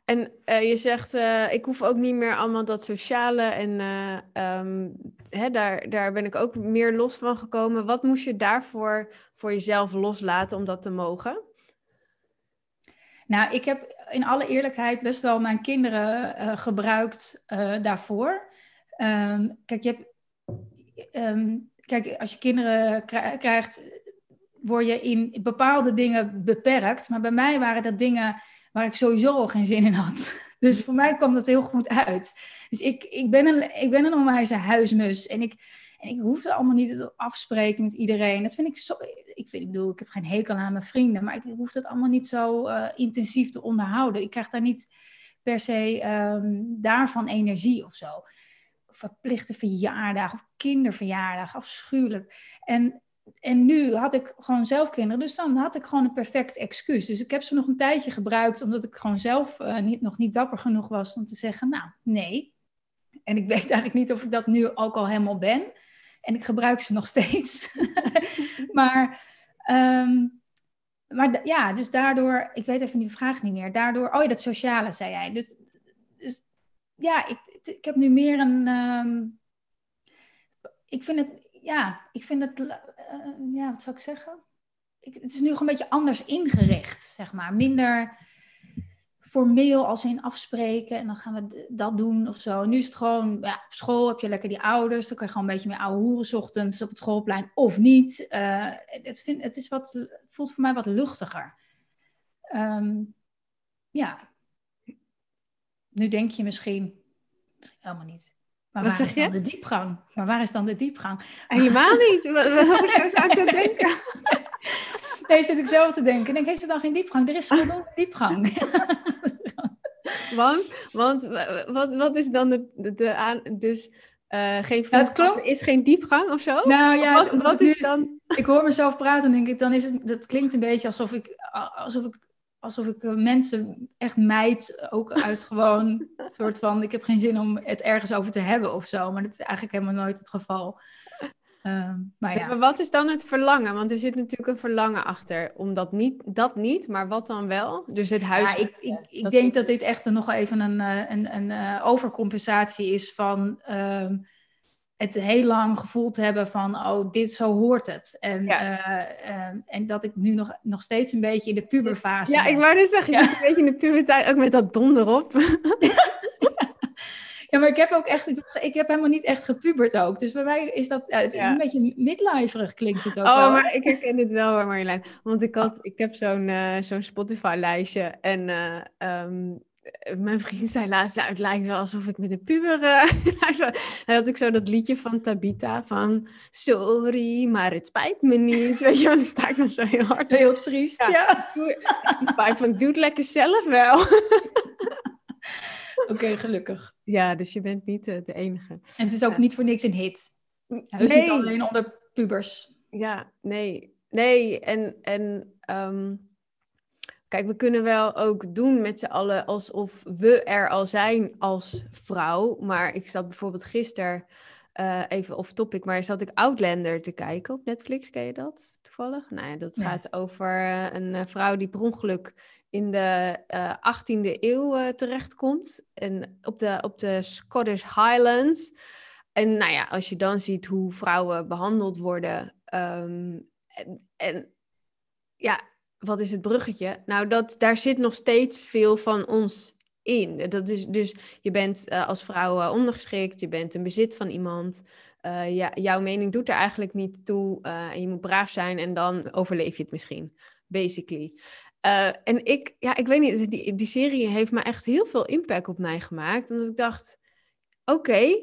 En uh, je zegt, uh, ik hoef ook niet meer allemaal dat sociale en um, hè, daar, daar ben ik ook meer los van gekomen. Wat moest je daarvoor voor jezelf loslaten om dat te mogen? Nou, ik heb in alle eerlijkheid best wel mijn kinderen uh, gebruikt uh, daarvoor. Um, kijk, je hebt, um, kijk, als je kinderen krijgt, word je in bepaalde dingen beperkt. Maar bij mij waren dat dingen waar ik sowieso al geen zin in had. Dus voor mij kwam dat heel goed uit. Dus ik, ik, ben, een, ik ben een onwijze huismus. En ik, en ik hoefde allemaal niet te afspreken met iedereen. Dat vind ik zo. Ik, vind, ik bedoel, ik heb geen hekel aan mijn vrienden, maar ik hoef dat allemaal niet zo uh, intensief te onderhouden. Ik krijg daar niet per se um, daarvan energie of zo. Verplichte verjaardag of kinderverjaardag, afschuwelijk. En, en nu had ik gewoon zelf kinderen, dus dan had ik gewoon een perfect excuus. Dus ik heb ze nog een tijdje gebruikt, omdat ik gewoon zelf uh, niet, nog niet dapper genoeg was om te zeggen, nou, nee. En ik weet eigenlijk niet of ik dat nu ook al helemaal ben. En ik gebruik ze nog steeds. maar, um, maar ja, dus daardoor, ik weet even die vraag niet meer. Daardoor, oh ja, dat sociale zei jij. Dus, dus ja, ik, ik heb nu meer een. Um, ik vind het, ja, ik vind het, uh, ja, wat zou ik zeggen? Ik, het is nu gewoon een beetje anders ingericht, zeg maar. Minder formeel als in afspreken en dan gaan we dat doen of zo. nu is het gewoon, ja, op school heb je lekker die ouders, dan kan je gewoon een beetje meer ouwe hoeren ochtends op het schoolplein of niet. Uh, het, vind, het, is wat, voelt voor mij wat luchtiger. Um, ja, nu denk je misschien, misschien helemaal niet. Maar Wat waar zeg is dan je? de diepgang? Maar waar is dan de diepgang? Helemaal niet. Hoezo zou ik dat denken? Nee, zit ik zelf te denken. Ik denk, heeft er dan geen diepgang? Er is voldoende diepgang. Want, want wa- wat, wat is dan de, de, de aan... Dus eh, geen het klonk- is geen diepgang of zo? nou ja, wat, is dan... ik hoor mezelf praten en denk ik, dan is het, dat klinkt een beetje alsof ik, alsof ik, alsof ik eh, mensen echt mijd, ook uit gewoon soort van, ik heb geen zin om het ergens over te hebben of zo, maar dat is eigenlijk helemaal nooit het geval. Ehm, maar ja, Maar wat is dan het verlangen? Want er zit natuurlijk een verlangen achter. Om dat niet, dat niet, maar wat dan wel? Dus het huis. ja ik, ik, ik dat denk dat dit echt nog even een, eh, een, een eh, overcompensatie is van ehm, het heel lang gevoeld hebben van, oh, dit zo hoort het. En, Ja. eh, ehm, en dat ik nu nog, nog steeds een beetje in de puberfase Ja, ben. ik wou net zeggen, je zit een beetje in de puberteit, ook met dat donder op. Ja, maar ik heb ook echt, ik, heb helemaal niet echt gepubert ook. Dus bij mij is dat, ja, het is Ja. een beetje midliferig klinkt het ook Oh, wel. maar ik herken dit wel hoor, Marjolein. Want ik, had, ik heb zo'n eh, zo'n Spotify-lijstje. En eh, ehm, eh, mijn vriend zei laatst, nou, het lijkt wel alsof ik met een puber... Hij had ik zo dat liedje van Tabita van... Sorry, maar het spijt me niet. Weet je, dan sta ik dan zo heel hard. Heel triest, Ja. ja. Van, doe het lekker zelf wel. Oké, gelukkig. Ja, dus je bent niet eh, de enige. En het is ook niet voor niks een hit. Heus Nee. niet alleen onder pubers. Ja, nee. Nee, en, en ehm, kijk, we kunnen wel ook doen met z'n allen alsof we er al zijn als vrouw. Maar ik zat bijvoorbeeld gisteren, eh, even off topic, maar zat ik Outlander te kijken op Netflix. Ken je dat toevallig? Nou ja, dat Nee. gaat over eh, een vrouw die per ongeluk in de eh 18e eeuw eh, terechtkomt. En op de, op de Scottish Highlands. En nou ja, als je dan ziet hoe vrouwen behandeld worden. ehm, en, ja, wat is het bruggetje? Nou, dat, daar zit nog steeds veel van ons in. Dat is dus, je bent eh, als vrouw eh, ondergeschikt, je bent een bezit van iemand. Eh, ja, jouw mening doet er eigenlijk niet toe. eh, en je moet braaf zijn en dan overleef je het misschien, basically. Eh, en ik, ja, ik weet niet, die, die serie heeft me echt heel veel impact op mij gemaakt. Omdat ik dacht, oké,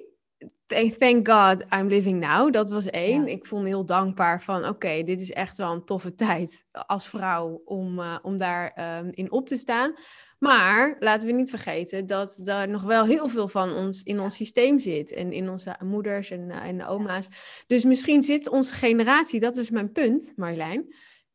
thank- thank God I'm living now. Dat was één. Ja. Ik voel me heel dankbaar van, oké, dit is echt wel een toffe tijd als vrouw om, eh, om daar ehm, in op te staan. Maar laten we niet vergeten dat er nog wel heel veel van ons in ons systeem zit. En in onze moeders en, eh, en oma's. Dus misschien zit onze generatie, dat is mijn punt, Marjolein.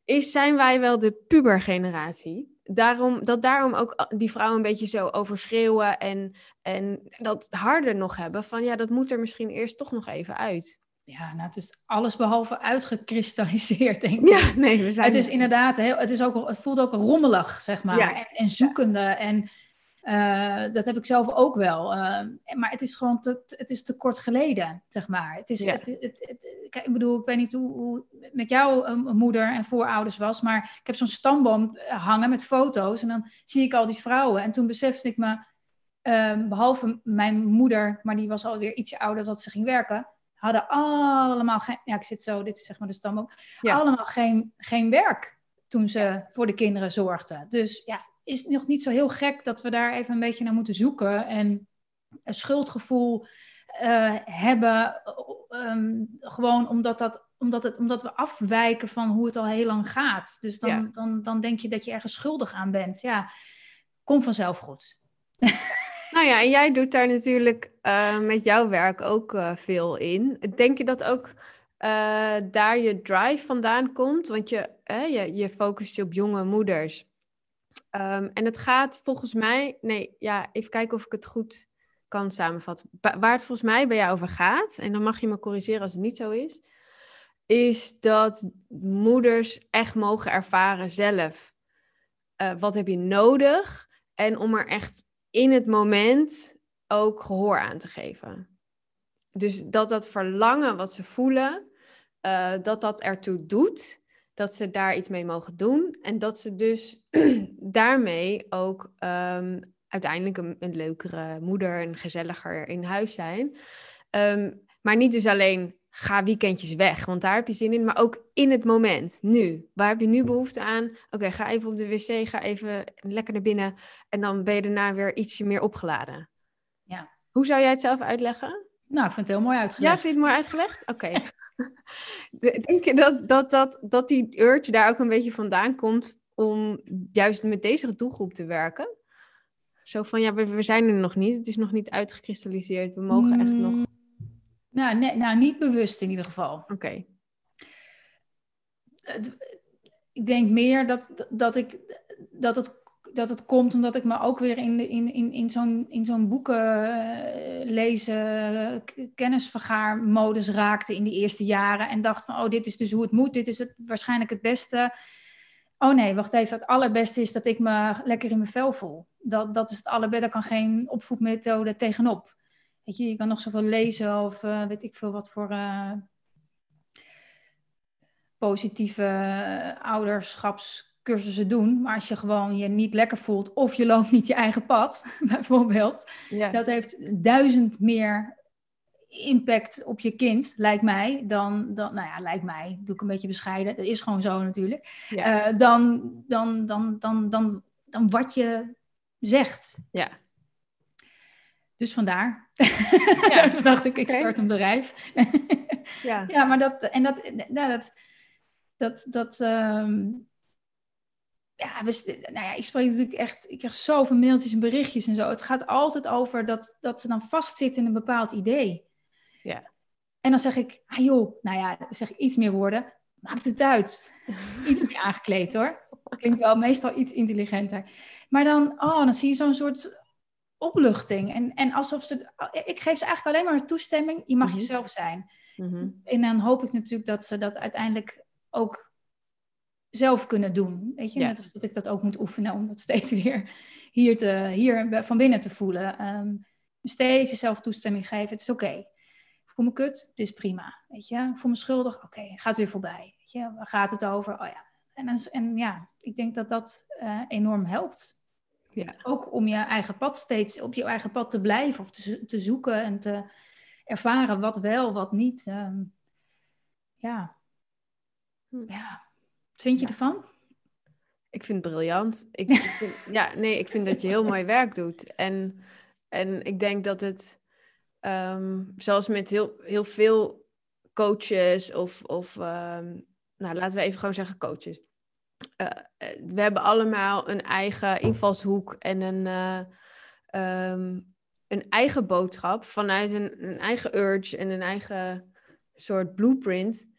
Is, zijn wij wel de pubergeneratie? Daarom, dat daarom ook a- die vrouwen een beetje zo overschreeuwen en, en dat harder nog hebben. Van ja, dat moet er misschien eerst toch nog even uit. Ja, nou, het is alles behalve uitgekristalliseerd, denk ik. Ja, nee, we zijn Het is er. inderdaad, heel, het, is ook, het voelt ook rommelig, zeg maar. Ja. En, en zoekende. En eh, dat heb ik zelf ook wel. Eh, maar het is gewoon te, het is te kort geleden, zeg maar. Het is, Ja. het, het, het- kijk, ik bedoel, ik weet niet hoe, hoe met jouw eh, moeder en voorouders was, maar ik heb zo'n stamboom eh, hangen met foto's en dan zie ik al die vrouwen. En toen besefte ik me, eh, behalve mijn moeder, maar die was alweer ietsje ouder dat ze ging werken, hadden allemaal geen, ja, ik zit zo, dit is zeg maar de stamboom, Ja. allemaal geen, geen werk toen ze voor de kinderen zorgden. Dus ja, is nog niet zo heel gek dat we daar even een beetje naar moeten zoeken en een schuldgevoel eh, hebben, eh, ehm, gewoon omdat, dat, omdat, het, omdat we afwijken van hoe het al heel lang gaat. Dus dan, Ja. dan, dan denk je dat je ergens schuldig aan bent. Ja, kom vanzelf goed. Nou ja, en jij doet daar natuurlijk eh, met jouw werk ook veel in. Denk je dat ook daar je drive vandaan komt? Want je, je, je focust je op jonge moeders. Ehm, en het gaat volgens mij, nee, ja, even kijken of ik het goed kan samenvatten. Waar het volgens mij bij jou over gaat, en dan mag je me corrigeren als het niet zo is, is dat moeders echt mogen ervaren zelf. eh, wat heb je nodig? En om er echt in het moment ook gehoor aan te geven. Dus dat dat verlangen wat ze voelen, eh, dat dat ertoe doet, dat ze daar iets mee mogen doen. En dat ze dus daarmee ook ehm, uiteindelijk een, een leukere moeder en gezelliger in huis zijn. Ehm, maar niet dus alleen ga weekendjes weg, want daar heb je zin in. Maar ook in het moment, nu. Waar heb je nu behoefte aan? Oké, ga even op de wc, ga even lekker naar binnen. En dan ben je daarna weer ietsje meer opgeladen. Ja. Hoe zou jij het zelf uitleggen? Nou, ik vind het heel mooi uitgelegd. Ja, vind je het mooi uitgelegd? Oké. Denk je dat, dat, dat, dat die urge daar ook een beetje vandaan komt om juist met deze doelgroep te werken? Zo van, ja, we, we zijn er nog niet. Het is nog niet uitgekristalliseerd. We mogen echt nog... Mm, Nou, nee, nou, niet bewust in ieder geval. Oké. Ik denk meer dat, dat, ik, dat, het, dat het komt omdat ik me ook weer in, in, in, in zo'n in zo'n boeken eh, lezen, kennisvergaarmodus raakte in die eerste jaren. En dacht van, oh, dit is dus hoe het moet. Dit is het, waarschijnlijk het beste. Oh nee, wacht even. Het allerbeste is dat ik me lekker in mijn vel voel. Dat, dat is het allerbeste. Daar kan geen opvoedmethode tegenop. Weet je, je kan nog zoveel lezen of eh, weet ik veel wat voor eh, positieve eh, ouderschapscursussen doen. Maar als je gewoon je niet lekker voelt of je loopt niet je eigen pad, bijvoorbeeld, Ja. dat heeft duizend meer impact op je kind, lijkt mij, dan, dan nou ja, lijkt mij, doe ik een beetje bescheiden, dat is gewoon zo natuurlijk, Ja. Eh, dan, dan, dan, dan, dan, dan wat je zegt. ja. Dus vandaar. Ja. dacht ik, ik start een bedrijf. ja. ja, maar dat, en dat, nou, dat, dat, dat, ehm, ja, we, nou ja, ik spreek natuurlijk echt, ik krijg zoveel mailtjes en berichtjes en zo. Het gaat altijd over dat, dat ze dan vastzitten in een bepaald idee. Ja. En dan zeg ik, ah joh, nou ja, dan zeg ik iets meer woorden, maakt het uit. iets meer aangekleed hoor. Klinkt wel meestal iets intelligenter. Maar dan, oh, dan zie je zo'n soort opluchting. En, en alsof ze, ik geef ze eigenlijk alleen maar toestemming, je mag Mhm. jezelf zijn. Mhm. En dan hoop ik natuurlijk dat ze dat uiteindelijk ook zelf kunnen doen. Weet je, Ja. net als dat ik dat ook moet oefenen om dat steeds weer hier, te, hier van binnen te voelen. Ehm, steeds jezelf toestemming geven. Het is oké. Ik voel me kut, het is prima. Weet je, ik voel me schuldig, oké, gaat weer voorbij. Weet je, waar gaat het over? Oh ja. En, en ja, ik denk dat dat eh, enorm helpt. Ja. Ook om je eigen pad steeds op je eigen pad te blijven of te, te zoeken en te ervaren wat wel, wat niet. Ehm, ja. Hm. ja. Wat vind je Ja. ervan? Ik vind het briljant. Ik, ik vind, ja, nee, ik vind dat je heel mooi werk doet. En, en ik denk dat het, ehm, zoals met heel, heel veel coaches of, of ehm, nou, laten we even gewoon zeggen coaches. Eh, eh, we hebben allemaal een eigen invalshoek en een, eh, ehm, een eigen boodschap vanuit een, een eigen urge en een eigen soort blueprint.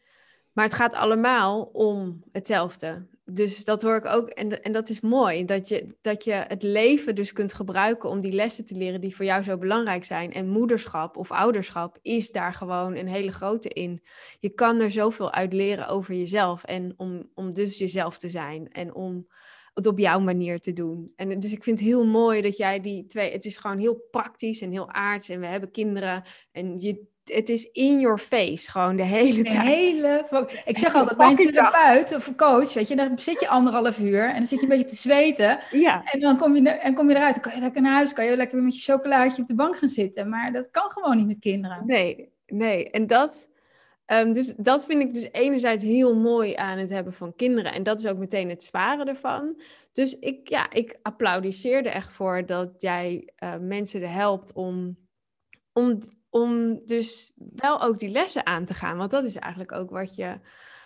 Maar het gaat allemaal om hetzelfde. Dus dat hoor ik ook. En, en dat is mooi. Dat je, dat je het leven dus kunt gebruiken om die lessen te leren die voor jou zo belangrijk zijn. En moederschap of ouderschap is daar gewoon een hele grote in. Je kan er zoveel uit leren over jezelf. En om, om dus jezelf te zijn. En om het op jouw manier te doen. En dus ik vind het heel mooi dat jij die twee. Het is gewoon heel praktisch en heel aards. En we hebben kinderen. En je, het is in your face. Gewoon de hele De tijd. hele... Ik zeg altijd bij een therapeut of een coach, weet je, dan zit je anderhalf uur en dan zit je een beetje te zweten. Ja. En dan kom je, en kom je eruit, dan kan je lekker naar huis, kan je lekker weer met je chocolaatje op de bank gaan zitten. Maar dat kan gewoon niet met kinderen. Nee, nee. En dat, ehm, dus dat vind ik dus enerzijds heel mooi aan het hebben van kinderen. En dat is ook meteen het zware ervan. Dus ik, ja, ik applaudisseer er echt voor dat jij eh, mensen er helpt om, om, om dus wel ook die lessen aan te gaan. Want dat is eigenlijk ook wat je,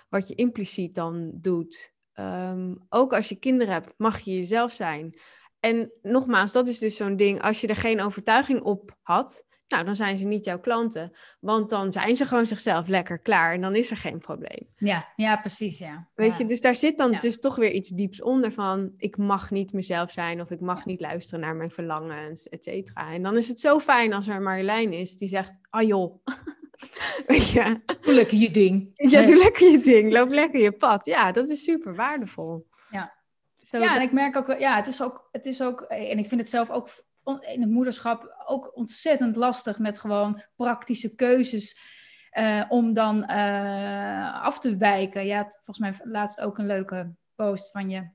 wat je impliciet dan doet. Ehm, ook als je kinderen hebt, mag je jezelf zijn. En nogmaals, dat is dus zo'n ding. Als je er geen overtuiging op had, nou, dan zijn ze niet jouw klanten. Want dan zijn ze gewoon zichzelf lekker klaar en dan is er geen probleem. Ja, ja precies, ja. Weet Ja. je, dus daar zit dan Ja. dus toch weer iets dieps onder van... ik mag niet mezelf zijn of ik mag niet luisteren naar mijn verlangens, et cetera. En dan is het zo fijn als er Marjolein is die zegt... ah joh, weet je, Doe lekker je ding. ja, doe lekker je ding, loop lekker je pad. Ja, dat is super waardevol. Ja. Zo, Ja, en ik merk ook, ja, het is ook, het is ook, en ik vind het zelf ook in het moederschap ook ontzettend lastig met gewoon praktische keuzes eh, om dan eh, af te wijken. Ja, volgens mij laatst ook een leuke post van je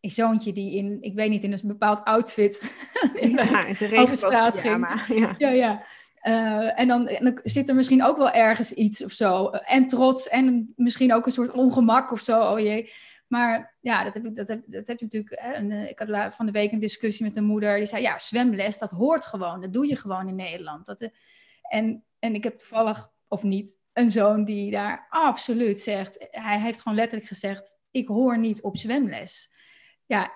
je zoontje die in, ik weet niet, in een bepaald outfit ja, over straat ging. Ja. Ja, ja. Eh, en, dan, en dan zit er misschien ook wel ergens iets of zo. En trots en misschien ook een soort ongemak of zo. Oh jee. Maar ja, dat heb, ik, dat heb, dat heb je natuurlijk. Hè, eh, ik had van de week een discussie met een moeder. Die zei: Ja, zwemles, dat hoort gewoon. Dat doe je gewoon in Nederland. Dat, eh, en, en ik heb toevallig, of niet, een zoon die daar absoluut zegt. Hij heeft gewoon letterlijk gezegd: Ik hoor niet op zwemles. Ja,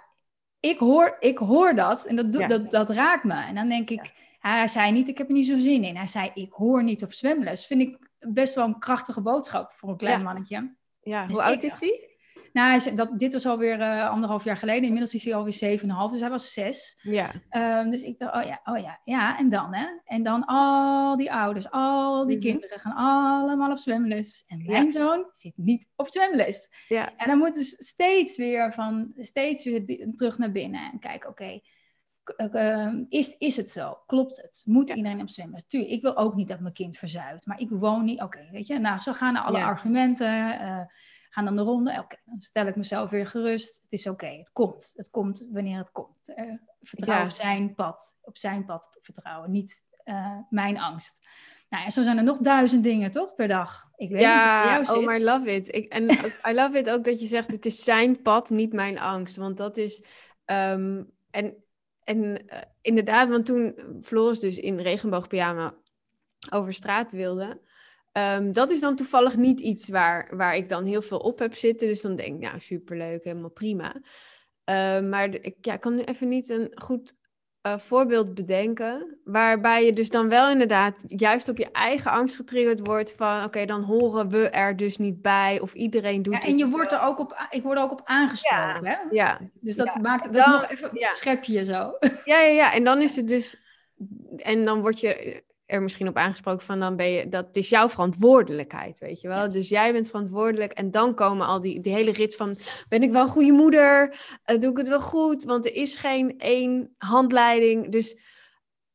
ik hoor, ik hoor dat en dat, dat, dat raakt me. En dan denk ik, hij zei niet, ik heb er niet zo zin in. Hij zei, ik hoor niet op zwemles. Vind ik best wel een krachtige boodschap voor een klein mannetje. Ja, dus hoe oud is die? Nou, dat, dit was alweer uh, anderhalf jaar geleden. Inmiddels is hij alweer zeven en half, dus hij was zes. Ja. Um, dus ik dacht, oh ja, oh ja, ja. En dan, hè? En dan al die ouders, al die mhm. kinderen gaan allemaal op zwemles. En mijn zoon zit niet op zwemles. Ja. En dan moet dus steeds weer van, steeds weer terug naar binnen en kijken, oké. Ehm, is, is het zo? Klopt het? Moet iedereen op zwemles? Tuurlijk, ik wil ook niet dat mijn kind verzuipt, maar ik woon niet. Oké, weet je, nou, zo gaan alle argumenten. Uh, gaan dan de ronde. Oké, dan stel ik mezelf weer gerust. Het is oké, het komt. Het komt wanneer het komt. Uh, vertrouw op zijn pad. Op zijn pad vertrouwen, niet uh, mijn angst. Nou, en zo zijn er nog duizend dingen, toch, per dag? Ik weet ja, niet oh, maar I love it. Ik, en I love it ook dat je zegt, het is zijn pad, niet mijn angst. Want dat is... Um, en en uh, inderdaad, want toen Floris dus in regenboogpyjama over straat wilde... Um, dat is dan toevallig niet iets waar, waar ik dan heel veel op heb zitten. Dus dan denk ik, nou, superleuk, helemaal prima. Uh, maar ik ja, kan nu even niet een goed uh, voorbeeld bedenken. Waarbij je dus dan wel inderdaad juist op je eigen angst getriggerd wordt van... oké, dan horen we er dus niet bij of iedereen doet ja, En je wordt er ook op, ik word er ook op aangesproken, ja, hè? Ja. Dus dat maakt dat is nog even een schepje zo. Ja, ja, ja. En dan is het dus... En dan word je er misschien op aangesproken van dan ben je, dat is jouw verantwoordelijkheid, weet je wel. Dus jij bent verantwoordelijk en dan komen al die, die hele rits van, ben ik wel een goede moeder? Uh, doe ik het wel goed? Want er is geen één handleiding. Dus,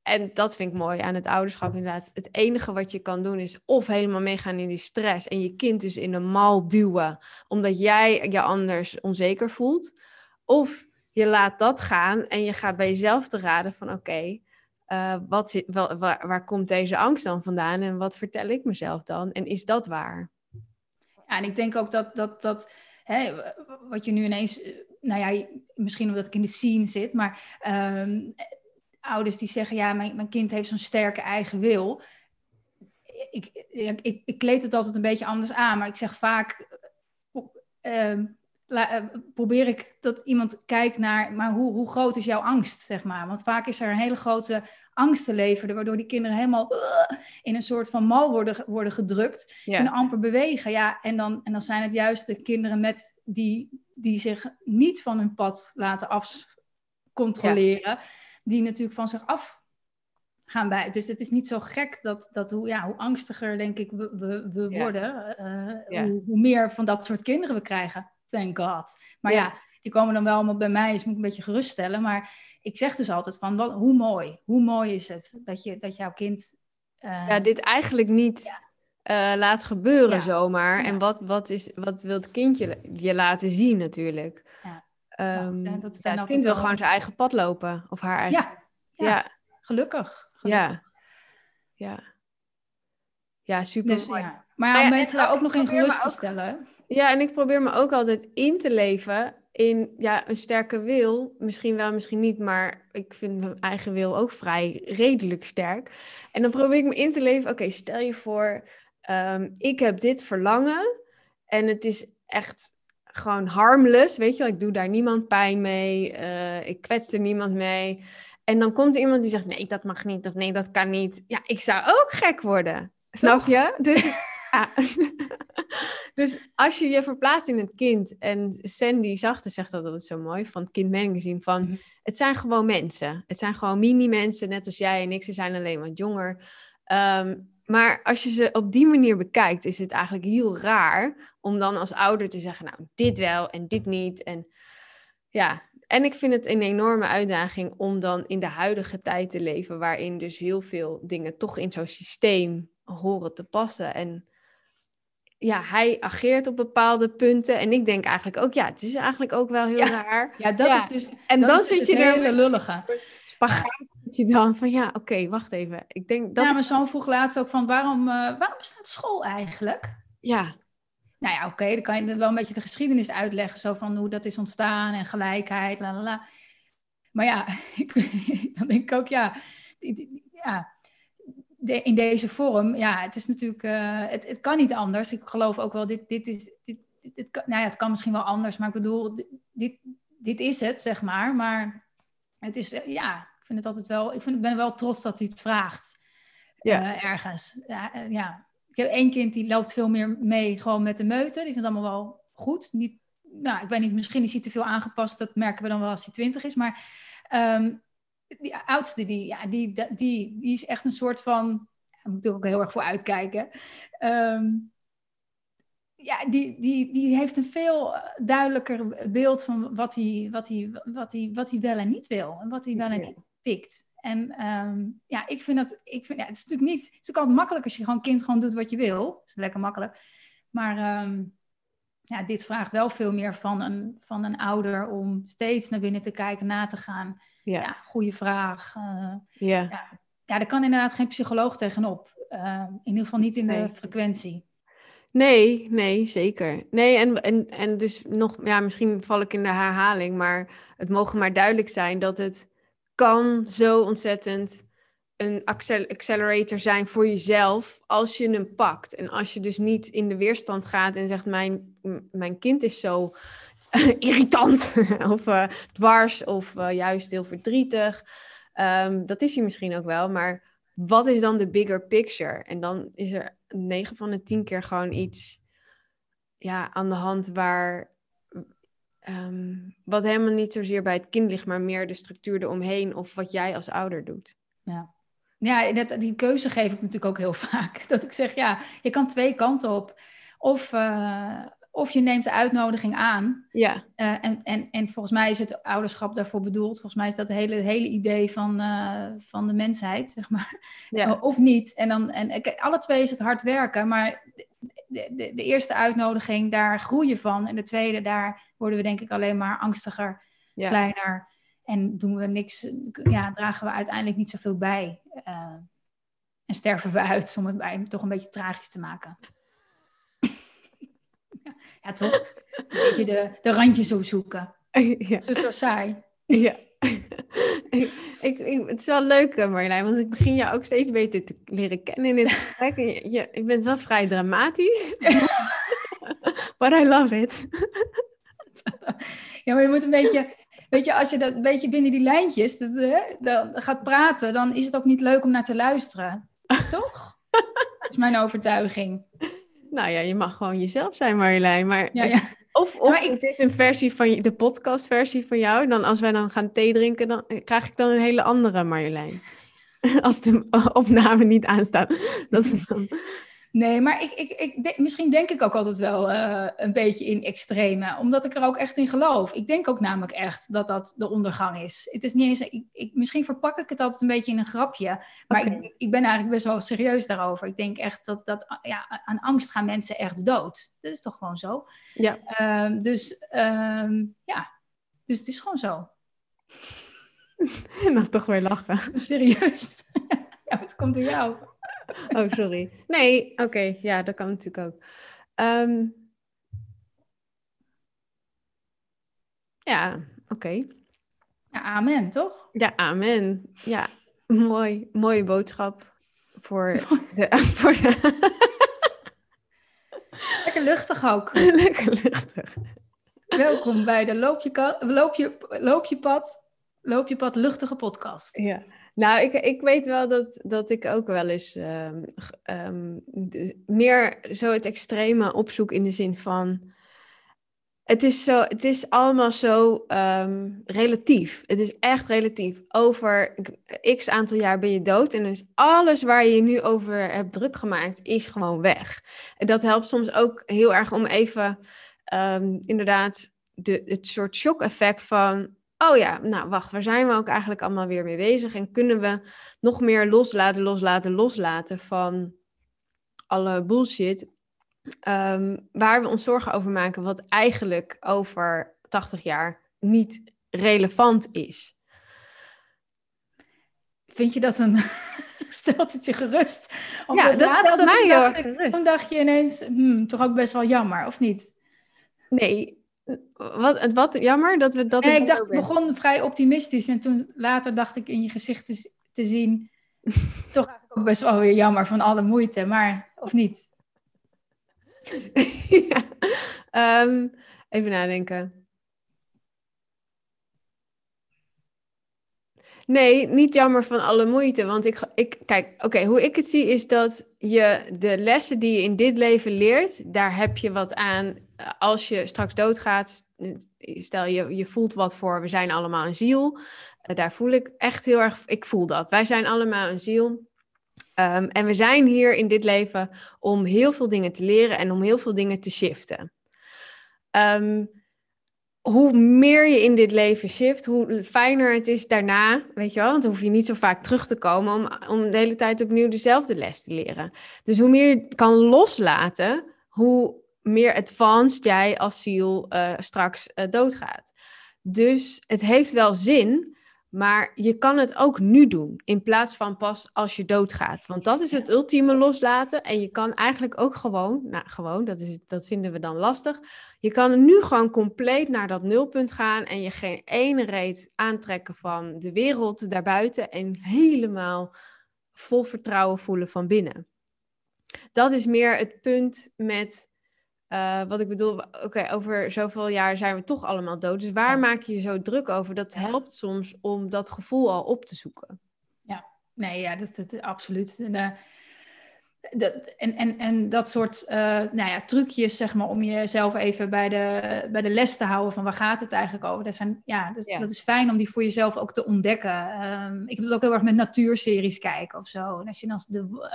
en dat vind ik mooi aan het ouderschap inderdaad. Het enige wat je kan doen is of helemaal meegaan in die stress en je kind dus in een mal duwen, omdat jij je anders onzeker voelt. Of je laat dat gaan en je gaat bij jezelf te raden van oké, uh, wat, waar, waar, komt deze angst dan vandaan en wat vertel ik mezelf dan? En is dat waar? Ja, en ik denk ook dat, dat, dat hè, wat je nu ineens, eh, nou ja, misschien omdat ik in de scene zit, maar um, ouders die zeggen, ja, mijn, mijn kind heeft zo'n sterke eigen wil. Ik, ik, ik, kleed het altijd een beetje anders aan, maar ik zeg vaak, uh, probeer ik dat iemand kijkt naar, maar hoe, hoe groot is jouw angst, zeg maar? Want vaak is er een hele grote angst te leveren, waardoor die kinderen helemaal uh, in een soort van mal worden, worden gedrukt en amper bewegen. Ja, en dan, en dan zijn het juist de kinderen met die, die zich niet van hun pad laten afcontroleren, die natuurlijk van zich af gaan bij. Dus het is niet zo gek dat, dat hoe, ja, hoe angstiger, denk ik, we, we, we worden, uh, hoe, hoe meer van dat soort kinderen we krijgen thank God. Maar ja. die komen dan wel allemaal bij mij, dus moet ik een beetje geruststellen. Maar ik zeg dus altijd van, wat, hoe mooi, hoe mooi is het dat, je, dat jouw kind... Uh, ja, dit eigenlijk niet uh, laat gebeuren zomaar. En wat, wat, is, wat wil het kindje je laten zien natuurlijk? Ja. Um, nou, dat, het kind wil gewoon zijn eigen pad lopen. Of haar eigen... Ja, Gelukkig, gelukkig. Ja. Ja. Ja, super dus. Maar om mensen daar ook nog in gerust te stellen. Ja, en ik probeer me ook altijd in te leven in ja, een sterke wil. Misschien wel, misschien niet, maar ik vind mijn eigen wil ook vrij redelijk sterk. En dan probeer ik me in te leven. Oké, stel je voor, um, ik heb dit verlangen en het is echt gewoon harmless. Weet je wel, ik doe daar niemand pijn mee. Uh, ik kwets er niemand mee. En dan komt er iemand die zegt: nee, dat mag niet of nee, dat kan niet. Ja, ik zou ook gek worden. Snap je? Dus dus als je je verplaatst in het kind, en Sandy Zachte zegt dat altijd zo mooi, van het Kind Magazine, van mhm. het zijn gewoon mensen. Het zijn gewoon mini-mensen, net als jij en ik, ze zijn alleen wat jonger. Ehm, maar als je ze op die manier bekijkt, is het eigenlijk heel raar om dan als ouder te zeggen, nou, dit wel en dit niet. En ja, en ik vind het een enorme uitdaging om dan in de huidige tijd te leven, waarin dus heel veel dingen toch in zo'n systeem horen te passen. En ja, hij ageert op bepaalde punten. En ik denk eigenlijk ook, ja, het is eigenlijk ook wel heel raar. Ja, dat is dus. En dan zit dus je er hele lullige. Spagaat Dat je dan van ja, oké, wacht even. Ik denk dat. Ja, mijn zoon vroeg laatst ook van waarom, uh, waarom bestaat school eigenlijk? Ja. Nou ja, oké, dan kan je wel een beetje de geschiedenis uitleggen, zo van hoe dat is ontstaan en gelijkheid, la la la. Maar ja, ik, dan denk ik ook, ja, ja de, in deze vorm, ja, het is natuurlijk, uh, het, het kan niet anders. Ik geloof ook wel, dit, dit is, dit, dit, kan, nou ja, het kan misschien wel anders, maar ik bedoel, dit, dit is het, zeg maar. Maar het is, uh, ja, ik vind het altijd wel, ik vind, ben wel trots dat hij het vraagt. Ja. Uh, ergens. Ja, ja, ik heb één kind die loopt veel meer mee gewoon met de meute. Die vindt het allemaal wel goed. Niet, nou, ik weet niet, misschien is hij te veel aangepast. Dat merken we dan wel als hij twintig is. Maar um, die oudste, die, ja, die, die, die is echt een soort van... Daar moet ik ook heel erg voor uitkijken. Um, ja, die, die, die heeft een veel duidelijker beeld van wat hij, wat, hij, wat, hij, wat hij wel en niet wil. En wat hij wel en niet pikt. En um, ja, ik vind dat, ik vind, ja, het is natuurlijk niet, het is natuurlijk altijd makkelijk als je gewoon kind gewoon doet wat je wil. Dat is lekker makkelijk. Maar um, ja, dit vraagt wel veel meer van een, van een ouder om steeds naar binnen te kijken, na te gaan. Ja, ja goede vraag. Uh, ja. ja. Ja, daar kan inderdaad geen psycholoog tegenop. Uh, in ieder geval niet in nee. de frequentie. Nee, nee, zeker. Nee, en, en, en dus nog, ja, misschien val ik in de herhaling, maar het mogen maar duidelijk zijn dat het kan zo ontzettend een accelerator zijn voor jezelf als je hem pakt. En als je dus niet in de weerstand gaat en zegt: Mijn, mijn kind is zo irritant, of uh, dwars, of uh, juist heel verdrietig. Um, dat is hij misschien ook wel, maar wat is dan de bigger picture? En dan is er 9 van de 10 keer gewoon iets ja, aan de hand waar. Um, wat helemaal niet zozeer bij het kind ligt, maar meer de structuur eromheen of wat jij als ouder doet. Ja, ja dat, die keuze geef ik natuurlijk ook heel vaak. Dat ik zeg, ja, je kan twee kanten op. Of, uh, of je neemt de uitnodiging aan. Ja. Uh, en, en, en volgens mij is het ouderschap daarvoor bedoeld. Volgens mij is dat het hele, hele idee van, uh, van de mensheid, zeg maar. Ja. Uh, of niet. En, dan, en alle twee is het hard werken, maar de, de, de, eerste uitnodiging, daar groeien van. En de tweede, daar worden we denk ik alleen maar angstiger, ja. kleiner. En doen we niks, ja, dragen we uiteindelijk niet zoveel bij. en sterven we uit, om het bij toch een beetje tragisch te maken. Ja, toch? Een beetje de, de randjes opzoeken. Ja. Zo, zo saai. Ja. ik, ik, ik, het is wel leuk, eh, Marjolein, want ik begin jou ook steeds beter te leren kennen in dit gesprek. Je, je, je bent wel vrij dramatisch. But I love it. ja, maar je moet een beetje... Weet je, als je dat een beetje binnen die lijntjes dat, uh, dan gaat praten, dan is het ook niet leuk om naar te luisteren. Toch? Dat is mijn overtuiging. Nou ja, je mag gewoon jezelf zijn, Marjolein. Maar, ja, ja. Of, of ik... het is een versie van de podcastversie van jou. Dan als wij dan gaan thee drinken, dan krijg ik dan een hele andere Marjolein. Als de opname niet aanstaat. Dat dan... Nee, maar ik, ik, ik, misschien denk ik ook altijd wel uh, een beetje in extreme, omdat ik er ook echt in geloof. Ik denk ook namelijk echt dat dat de ondergang is. Het is niet eens, ik, ik, misschien verpak ik het altijd een beetje in een grapje, maar okay. ik, ik ben eigenlijk best wel serieus daarover. Ik denk echt dat, dat ja, aan angst gaan mensen echt dood. Dat is toch gewoon zo? Ja. Um, dus um, ja, dus het is gewoon zo. en dan toch weer lachen. Serieus. ja, het komt door jou. Oh, sorry. Nee, oké. Okay. Ja, dat kan natuurlijk ook. Um... Ja, oké. Okay. Ja, amen, toch? Ja, amen. Ja, mooi. Mooie boodschap voor de... Voor de... Lekker luchtig ook. Lekker luchtig. Welkom bij de Loopje, loopje, loopje Pad, Loopje Pad Luchtige podcast. Ja. Nou, ik, ik weet wel dat, dat ik ook wel eens um, um, meer zo het extreme opzoek in de zin van. Het is, zo, het is allemaal zo um, relatief. Het is echt relatief. Over x aantal jaar ben je dood. En dus alles waar je je nu over hebt druk gemaakt, is gewoon weg. En dat helpt soms ook heel erg om even inderdaad de, het soort shock-effect van oh ja, nou wacht, waar zijn we ook eigenlijk allemaal weer mee bezig? En kunnen we nog meer loslaten, loslaten, loslaten van alle bullshit um, waar we ons zorgen over maken, wat eigenlijk over 80 jaar niet relevant is? vind je dat een... stelt het je gerust? Of Ja, dat laatste, stelt mij heel dacht gerust. Dacht je ineens, hmm, toch ook best wel jammer, of niet? Nee, wat, wat jammer dat we dat... Nee, ik dacht, ben. begon vrij optimistisch. En toen later dacht ik in je gezicht te, te zien... toch eigenlijk ook best wel weer jammer van alle moeite. Maar, of niet? ja. Ehm, even nadenken. Nee, niet jammer van alle moeite. Want ik, ik kijk, oké, hoe ik het zie is dat je de lessen die je in dit leven leert, daar heb je wat aan als je straks doodgaat. Stel je, je voelt wat voor, we zijn allemaal een ziel. Eh, daar voel ik echt heel erg, ik voel dat. Wij zijn allemaal een ziel. Ehm, en we zijn hier in dit leven om heel veel dingen te leren en om heel veel dingen te shiften. Ehm, hoe meer je in dit leven shift, hoe fijner het is daarna, weet je wel, want dan hoef je niet zo vaak terug te komen om, om de hele tijd opnieuw dezelfde les te leren. Dus hoe meer je kan loslaten, hoe meer advanced jij als ziel eh, straks eh, doodgaat. Dus het heeft wel zin, maar je kan het ook nu doen, in plaats van pas als je doodgaat. Want dat is het ultieme loslaten. En je kan eigenlijk ook gewoon, nou gewoon, dat, is, dat vinden we dan lastig. Je kan nu gewoon compleet naar dat nulpunt gaan en je geen ene reet aantrekken van de wereld daarbuiten en helemaal vol vertrouwen voelen van binnen. Dat is meer het punt met uh, wat ik bedoel, oké, over zoveel jaar zijn we toch allemaal dood. Dus waar Ja. maak je je zo druk over? Dat Ja. helpt soms om dat gevoel al op te zoeken. Nee, ja, dat is absoluut. En, eh, dat, en, en, en dat soort eh, nou ja, trucjes, zeg maar, om jezelf even bij de, bij de les te houden van waar gaat het eigenlijk over. Dat, zijn, ja, dat, Ja. dat is fijn om die voor jezelf ook te ontdekken. Ehm, ik heb het ook heel erg met natuurseries kijken of zo. En als je dan, de,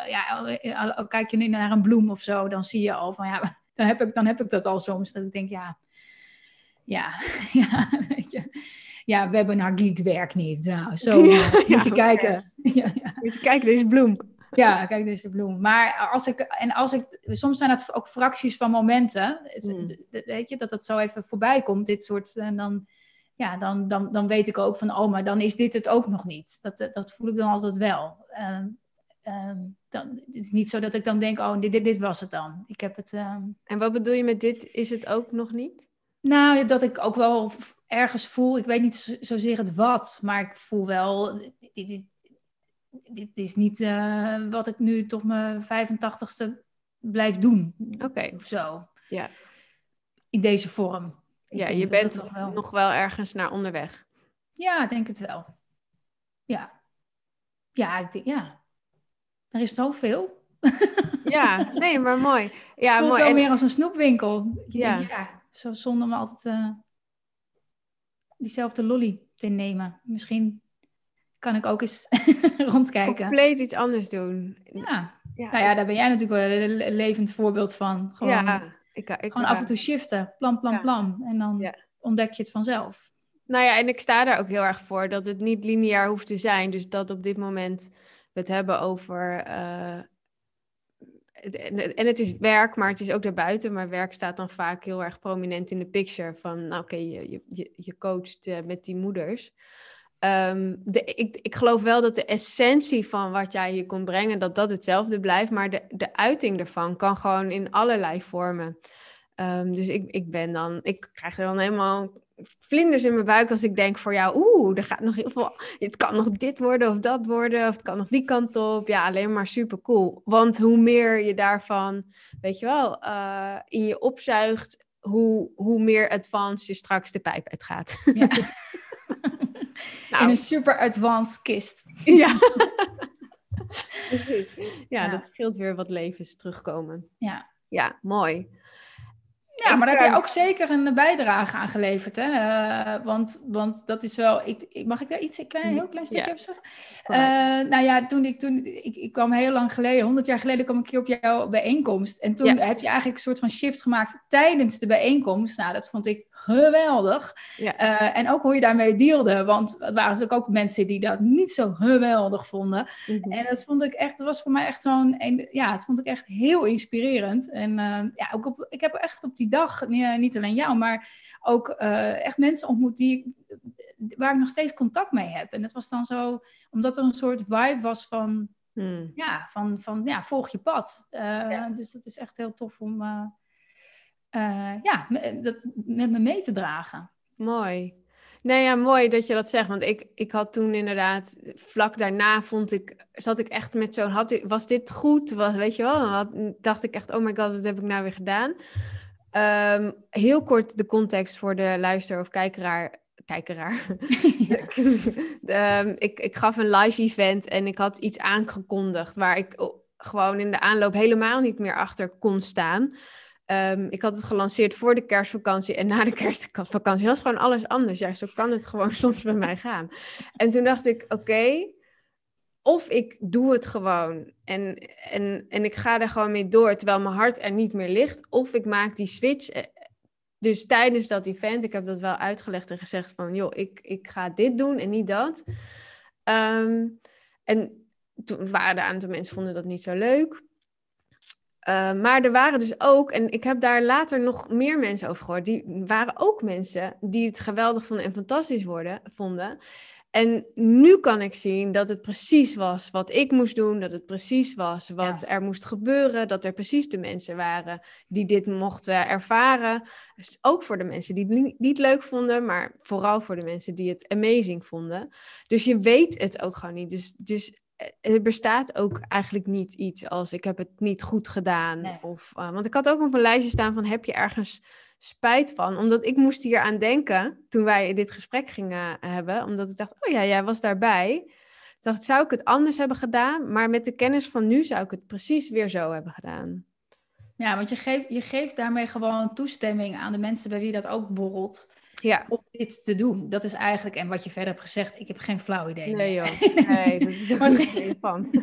ja, kijk je nu naar een bloem of zo, dan zie je al van ja, dan heb ik, dan heb ik dat al soms. Dat ik denk, ja, ja, ja, weet je. Ja, webinar geek werkt niet. Nou, zo Ja, eh, moet ja, je kijken. Ja, ja. Moet je kijken, deze bloem. Ja, kijk, deze bloem. Maar als ik, en als ik, soms zijn het ook fracties van momenten, Mm. het- weet je, dat het zo even voorbij komt, dit soort, en dan, ja, dan, dan, dan weet ik ook van, oh, maar dan is dit het ook nog niet. Dat, dat voel ik dan altijd wel. Ehm, dan, het is niet zo dat ik dan denk, oh, dit, dit, dit was het dan. Ik heb het, ehm, En wat bedoel je met dit is het ook nog niet? nou, dat ik ook wel ergens voel, ik weet niet zo- zozeer het wat, maar ik voel wel, dit, dit, dit is niet eh, wat ik nu tot mijn 85ste blijf doen. Oké. Of zo. Ja. In deze vorm. Ik Ja, je bent nog wel- nog wel ergens naar onderweg. Ja, ik denk het wel. Ja. Ja, ik denk, ja. Er is zoveel. Ja, nee, maar mooi. Ja, het voelt mooi. wel En- meer als een snoepwinkel. Ja. ja, zo zonde om altijd eh, diezelfde lolly te nemen. Misschien kan ik ook eens rondkijken. compleet iets anders doen. Ja. Ja, Nou ja, daar ben jij natuurlijk wel een levend voorbeeld van. Gewoon, ja, ik, ik, gewoon af en toe shiften. Plan, plan, plan. En dan ontdek je het vanzelf. Nou ja, en ik sta daar ook heel erg voor dat het niet lineair hoeft te zijn. Dus dat op dit moment het hebben over. eh, en het is werk, maar het is ook daarbuiten. Maar werk staat dan vaak heel erg prominent in de picture. Van, nou oké, je, je- je, coacht eh, met die moeders. Ehm, de, ik, ik geloof wel dat de essentie van wat jij hier kon brengen, dat dat hetzelfde blijft. Maar de, de uiting ervan kan gewoon in allerlei vormen. Ehm, dus ik, ik ben dan, ik krijg dan helemaal vlinders in mijn buik als ik denk voor jou, oeh, er gaat nog heel veel, het kan nog dit worden of dat worden, of het kan nog die kant op. Ja, alleen maar super cool. Want hoe meer je daarvan, weet je wel, eh, in je opzuigt, hoe, hoe meer advanced je straks de pijp uitgaat. Ja. Nou. In een super advanced kist. ja. Precies. Ja, Ja. dat scheelt weer wat levens terugkomen. Ja. Ja, mooi. Ja, maar daar heb eh, je ook zeker een bijdrage aan geleverd. Hè? Eh, want, want dat is wel. Ik, ik- mag ik daar iets, een klein, heel klein stukje Ja. over zeggen? Eh, nou ja, toen ik, toen, ik, ik kwam heel lang geleden, 100 jaar geleden, kwam ik een keer op jouw bijeenkomst. En toen Ja. heb je eigenlijk een soort van shift gemaakt tijdens de bijeenkomst. Nou, dat vond ik geweldig. Ja. Eh, en ook hoe je daarmee deelde. Want er waren dus ook mensen die dat niet zo geweldig vonden. Mhm. En dat vond ik echt, dat was voor mij echt zo'n, ja, dat vond ik echt heel inspirerend. En eh, ja, ook op, ik heb echt op die dag, nee, niet alleen jou, maar ook eh, echt mensen ontmoet die, waar ik nog steeds contact mee heb. En dat was dan zo, omdat er een soort vibe was van, Hmm. ja, van, van ja, volg je pad. Eh, Dus dat is echt heel tof om eh, eh, ja, me- dat met me mee te dragen. Mooi. Nee, ja, mooi dat je dat zegt. Want ik, ik had toen inderdaad, vlak daarna vond ik, zat ik echt met zo'n, had ik, was dit goed? Was, weet je wel, had, dacht ik echt, oh my god, wat heb ik nou weer gedaan? Ehm, heel kort de context voor de luister of kijkeraar. Kijkeraar. Ehm, ik, ik gaf een live event en ik had iets aangekondigd waar ik gewoon in de aanloop helemaal niet meer achter kon staan. Ehm, ik had het gelanceerd voor de kerstvakantie en na de kerstvakantie. Is gewoon alles anders. Ja, zo kan het gewoon soms bij mij gaan. En toen dacht ik, oké, of ik doe het gewoon en, en, en ik ga er gewoon mee door terwijl mijn hart er niet meer ligt. Of ik maak die switch. eh, Dus tijdens dat event, ik heb dat wel uitgelegd en gezegd van, joh, ik, ik ga dit doen en niet dat. Ehm, en toen waren een aantal mensen vonden dat niet zo leuk. Uh, maar er waren dus ook, en ik heb daar later nog meer mensen over gehoord, die waren ook mensen die het geweldig vonden en fantastisch worden, vonden. En nu kan ik zien dat het precies was wat ik moest doen, dat het precies was wat ja. er moest gebeuren, dat er precies de mensen waren die dit mochten ervaren. Dus ook voor de mensen die het niet leuk vonden, maar vooral voor de mensen die het amazing vonden. Dus je weet het ook gewoon niet. Dus, dus er bestaat ook eigenlijk niet iets als ik heb het niet goed gedaan. Nee. Of, uh, want ik had ook op een lijstje staan van heb je ergens spijt van? Omdat ik moest hier aan denken toen wij dit gesprek gingen hebben. Omdat ik dacht, oh ja, jij was daarbij. Ik dacht, zou ik het anders hebben gedaan? Maar met de kennis van nu zou ik het precies weer zo hebben gedaan. Ja, want je geeft, je geeft daarmee gewoon toestemming aan de mensen bij wie dat ook borrelt. Ja. Om dit te doen. Dat is eigenlijk, en wat je verder hebt gezegd, ik heb geen flauw idee. Nee joh, nee, dat is er geen van. nee,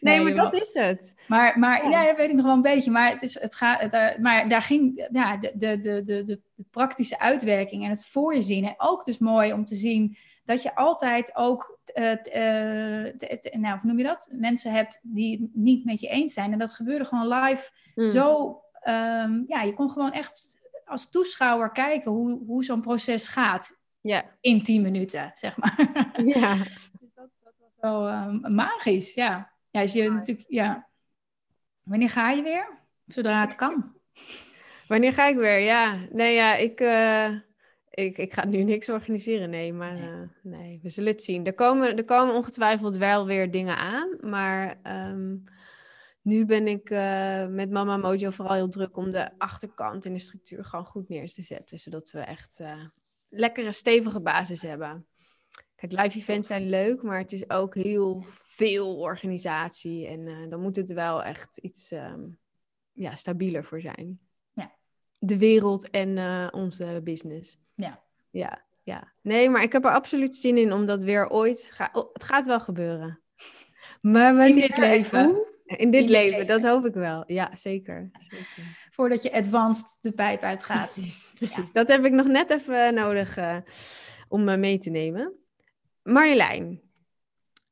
nee, maar dat is het. Maar, maar ja. weet ik nog wel een beetje. Maar, het is, het gaat, het, maar daar ging ja, de, de, de, de, de praktische uitwerking en het voor je zien. En ook dus mooi om te zien dat je altijd ook, uh, uh, nou, hoe noem je dat? Mensen hebt die het niet met je eens zijn. En dat gebeurde gewoon live mm. zo. Um, ja, je kon gewoon echt als toeschouwer kijken hoe, hoe zo'n proces gaat. Ja. In tien minuten, zeg maar. Ja. dus dat, dat was wel um, magisch, ja. Ja, je natuurlijk, ja. Wanneer ga je weer? Zodra het kan. Wanneer ga ik weer? Ja, nee, ja, ik, uh, ik, ik ga nu niks organiseren, nee, maar nee, uh, nee we zullen het zien. Er komen, er komen ongetwijfeld wel weer dingen aan, maar um, nu ben ik uh, met Mama Mojo vooral heel druk om de achterkant en de structuur gewoon goed neer te zetten, zodat we echt uh, lekkere, stevige basis hebben. Kijk, live events zijn leuk, maar het is ook heel veel organisatie en uh, dan moet het wel echt iets um, ja, stabieler voor zijn. Ja. De wereld en onze business. Ja. Ja, ja. Nee, maar ik heb er absoluut zin in om dat weer ooit... Ga oh, het gaat wel gebeuren. Maar wanneer... In dit leven. Hoe? In dit, leven, leven, dat hoop ik wel. Ja, zeker. zeker. Voordat je advanced de pijp uitgaat. Precies, precies. Ja. Dat heb ik nog net even nodig uh, om uh, mee te nemen. Marjolein,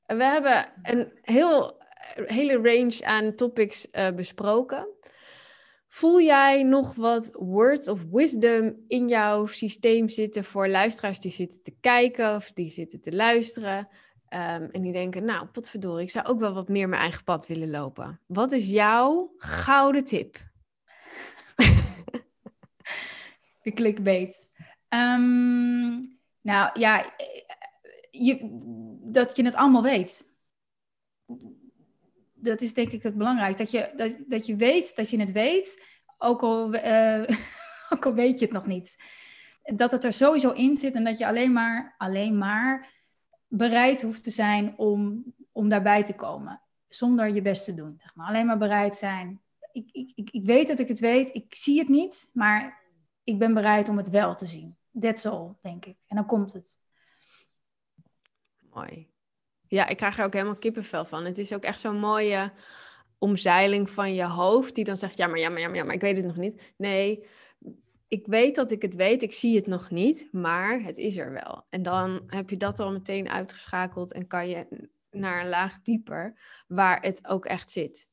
we hebben een heel, hele range aan topics uh, besproken. Voel jij nog wat words of wisdom in jouw systeem zitten voor luisteraars die zitten te kijken of die zitten te luisteren? Um, en die denken, nou, potverdorie, ik zou ook wel wat meer mijn eigen pad willen lopen. Wat is jouw gouden tip? De clickbait. Um, nou ja, je, dat je het allemaal weet. Dat is denk ik het belangrijkste. Dat je, dat, dat je weet dat je het weet, ook al, uh, ook al weet je het nog niet. Dat het er sowieso in zit en dat je alleen maar, alleen maar bereid hoeft te zijn om, om daarbij te komen. Zonder je best te doen. Zeg maar. Alleen maar bereid zijn. Ik, ik, ik, ik weet dat ik het weet. Ik zie het niet. Maar ik ben bereid om het wel te zien. That's all, denk ik. En dan komt het. Mooi. Ja, ik krijg er ook helemaal kippenvel van. Het is ook echt zo'n mooie omzeiling van je hoofd. Die dan zegt, ja maar, ja, maar, ja, maar, ja, maar ik weet het nog niet. Nee, ik weet dat ik het weet, ik zie het nog niet, maar het is er wel. En dan heb je dat al meteen uitgeschakeld en kan je naar een laag dieper, waar het ook echt zit.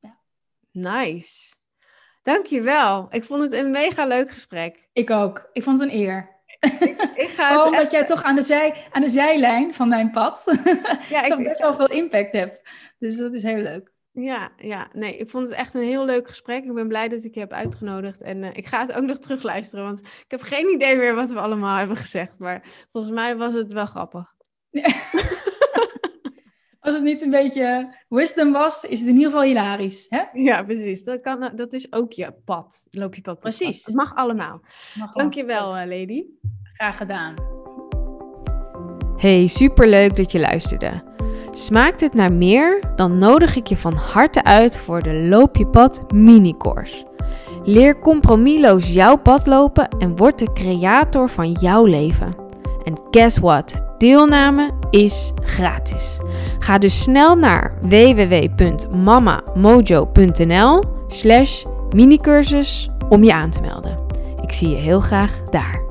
Ja. Nice. Dankjewel. Ik vond het een mega leuk gesprek. Ik ook. Ik vond het een eer. Ik ga Oh, het omdat echt- jij toch aan de, zij, aan de zijlijn van mijn pad ja, toch ik, best wel veel impact hebt. Dus dat is heel leuk. Ja, ja, nee, ik vond het echt een heel leuk gesprek. Ik ben blij dat ik je heb uitgenodigd. En eh, ik ga het ook nog terugluisteren, want ik heb geen idee meer wat we allemaal hebben gezegd. Maar volgens mij was het wel grappig. Als het niet een beetje wisdom was, is het in ieder geval hilarisch. Hè? Ja, precies. Dat, kan, dat is ook je pad. Loop je pad. Precies. pad. Het mag allemaal. Gewoon Dankjewel, goed. eh, lady. Graag gedaan. Hey, superleuk dat je luisterde. Smaakt het naar meer? Dan nodig ik je van harte uit voor de Loop je pad mini-course. Leer compromisloos jouw pad lopen en word de creator van jouw leven. En guess what? Deelname is gratis. Ga dus snel naar www.mamamojo.nl slash minicursus om je aan te melden. Ik zie je heel graag daar.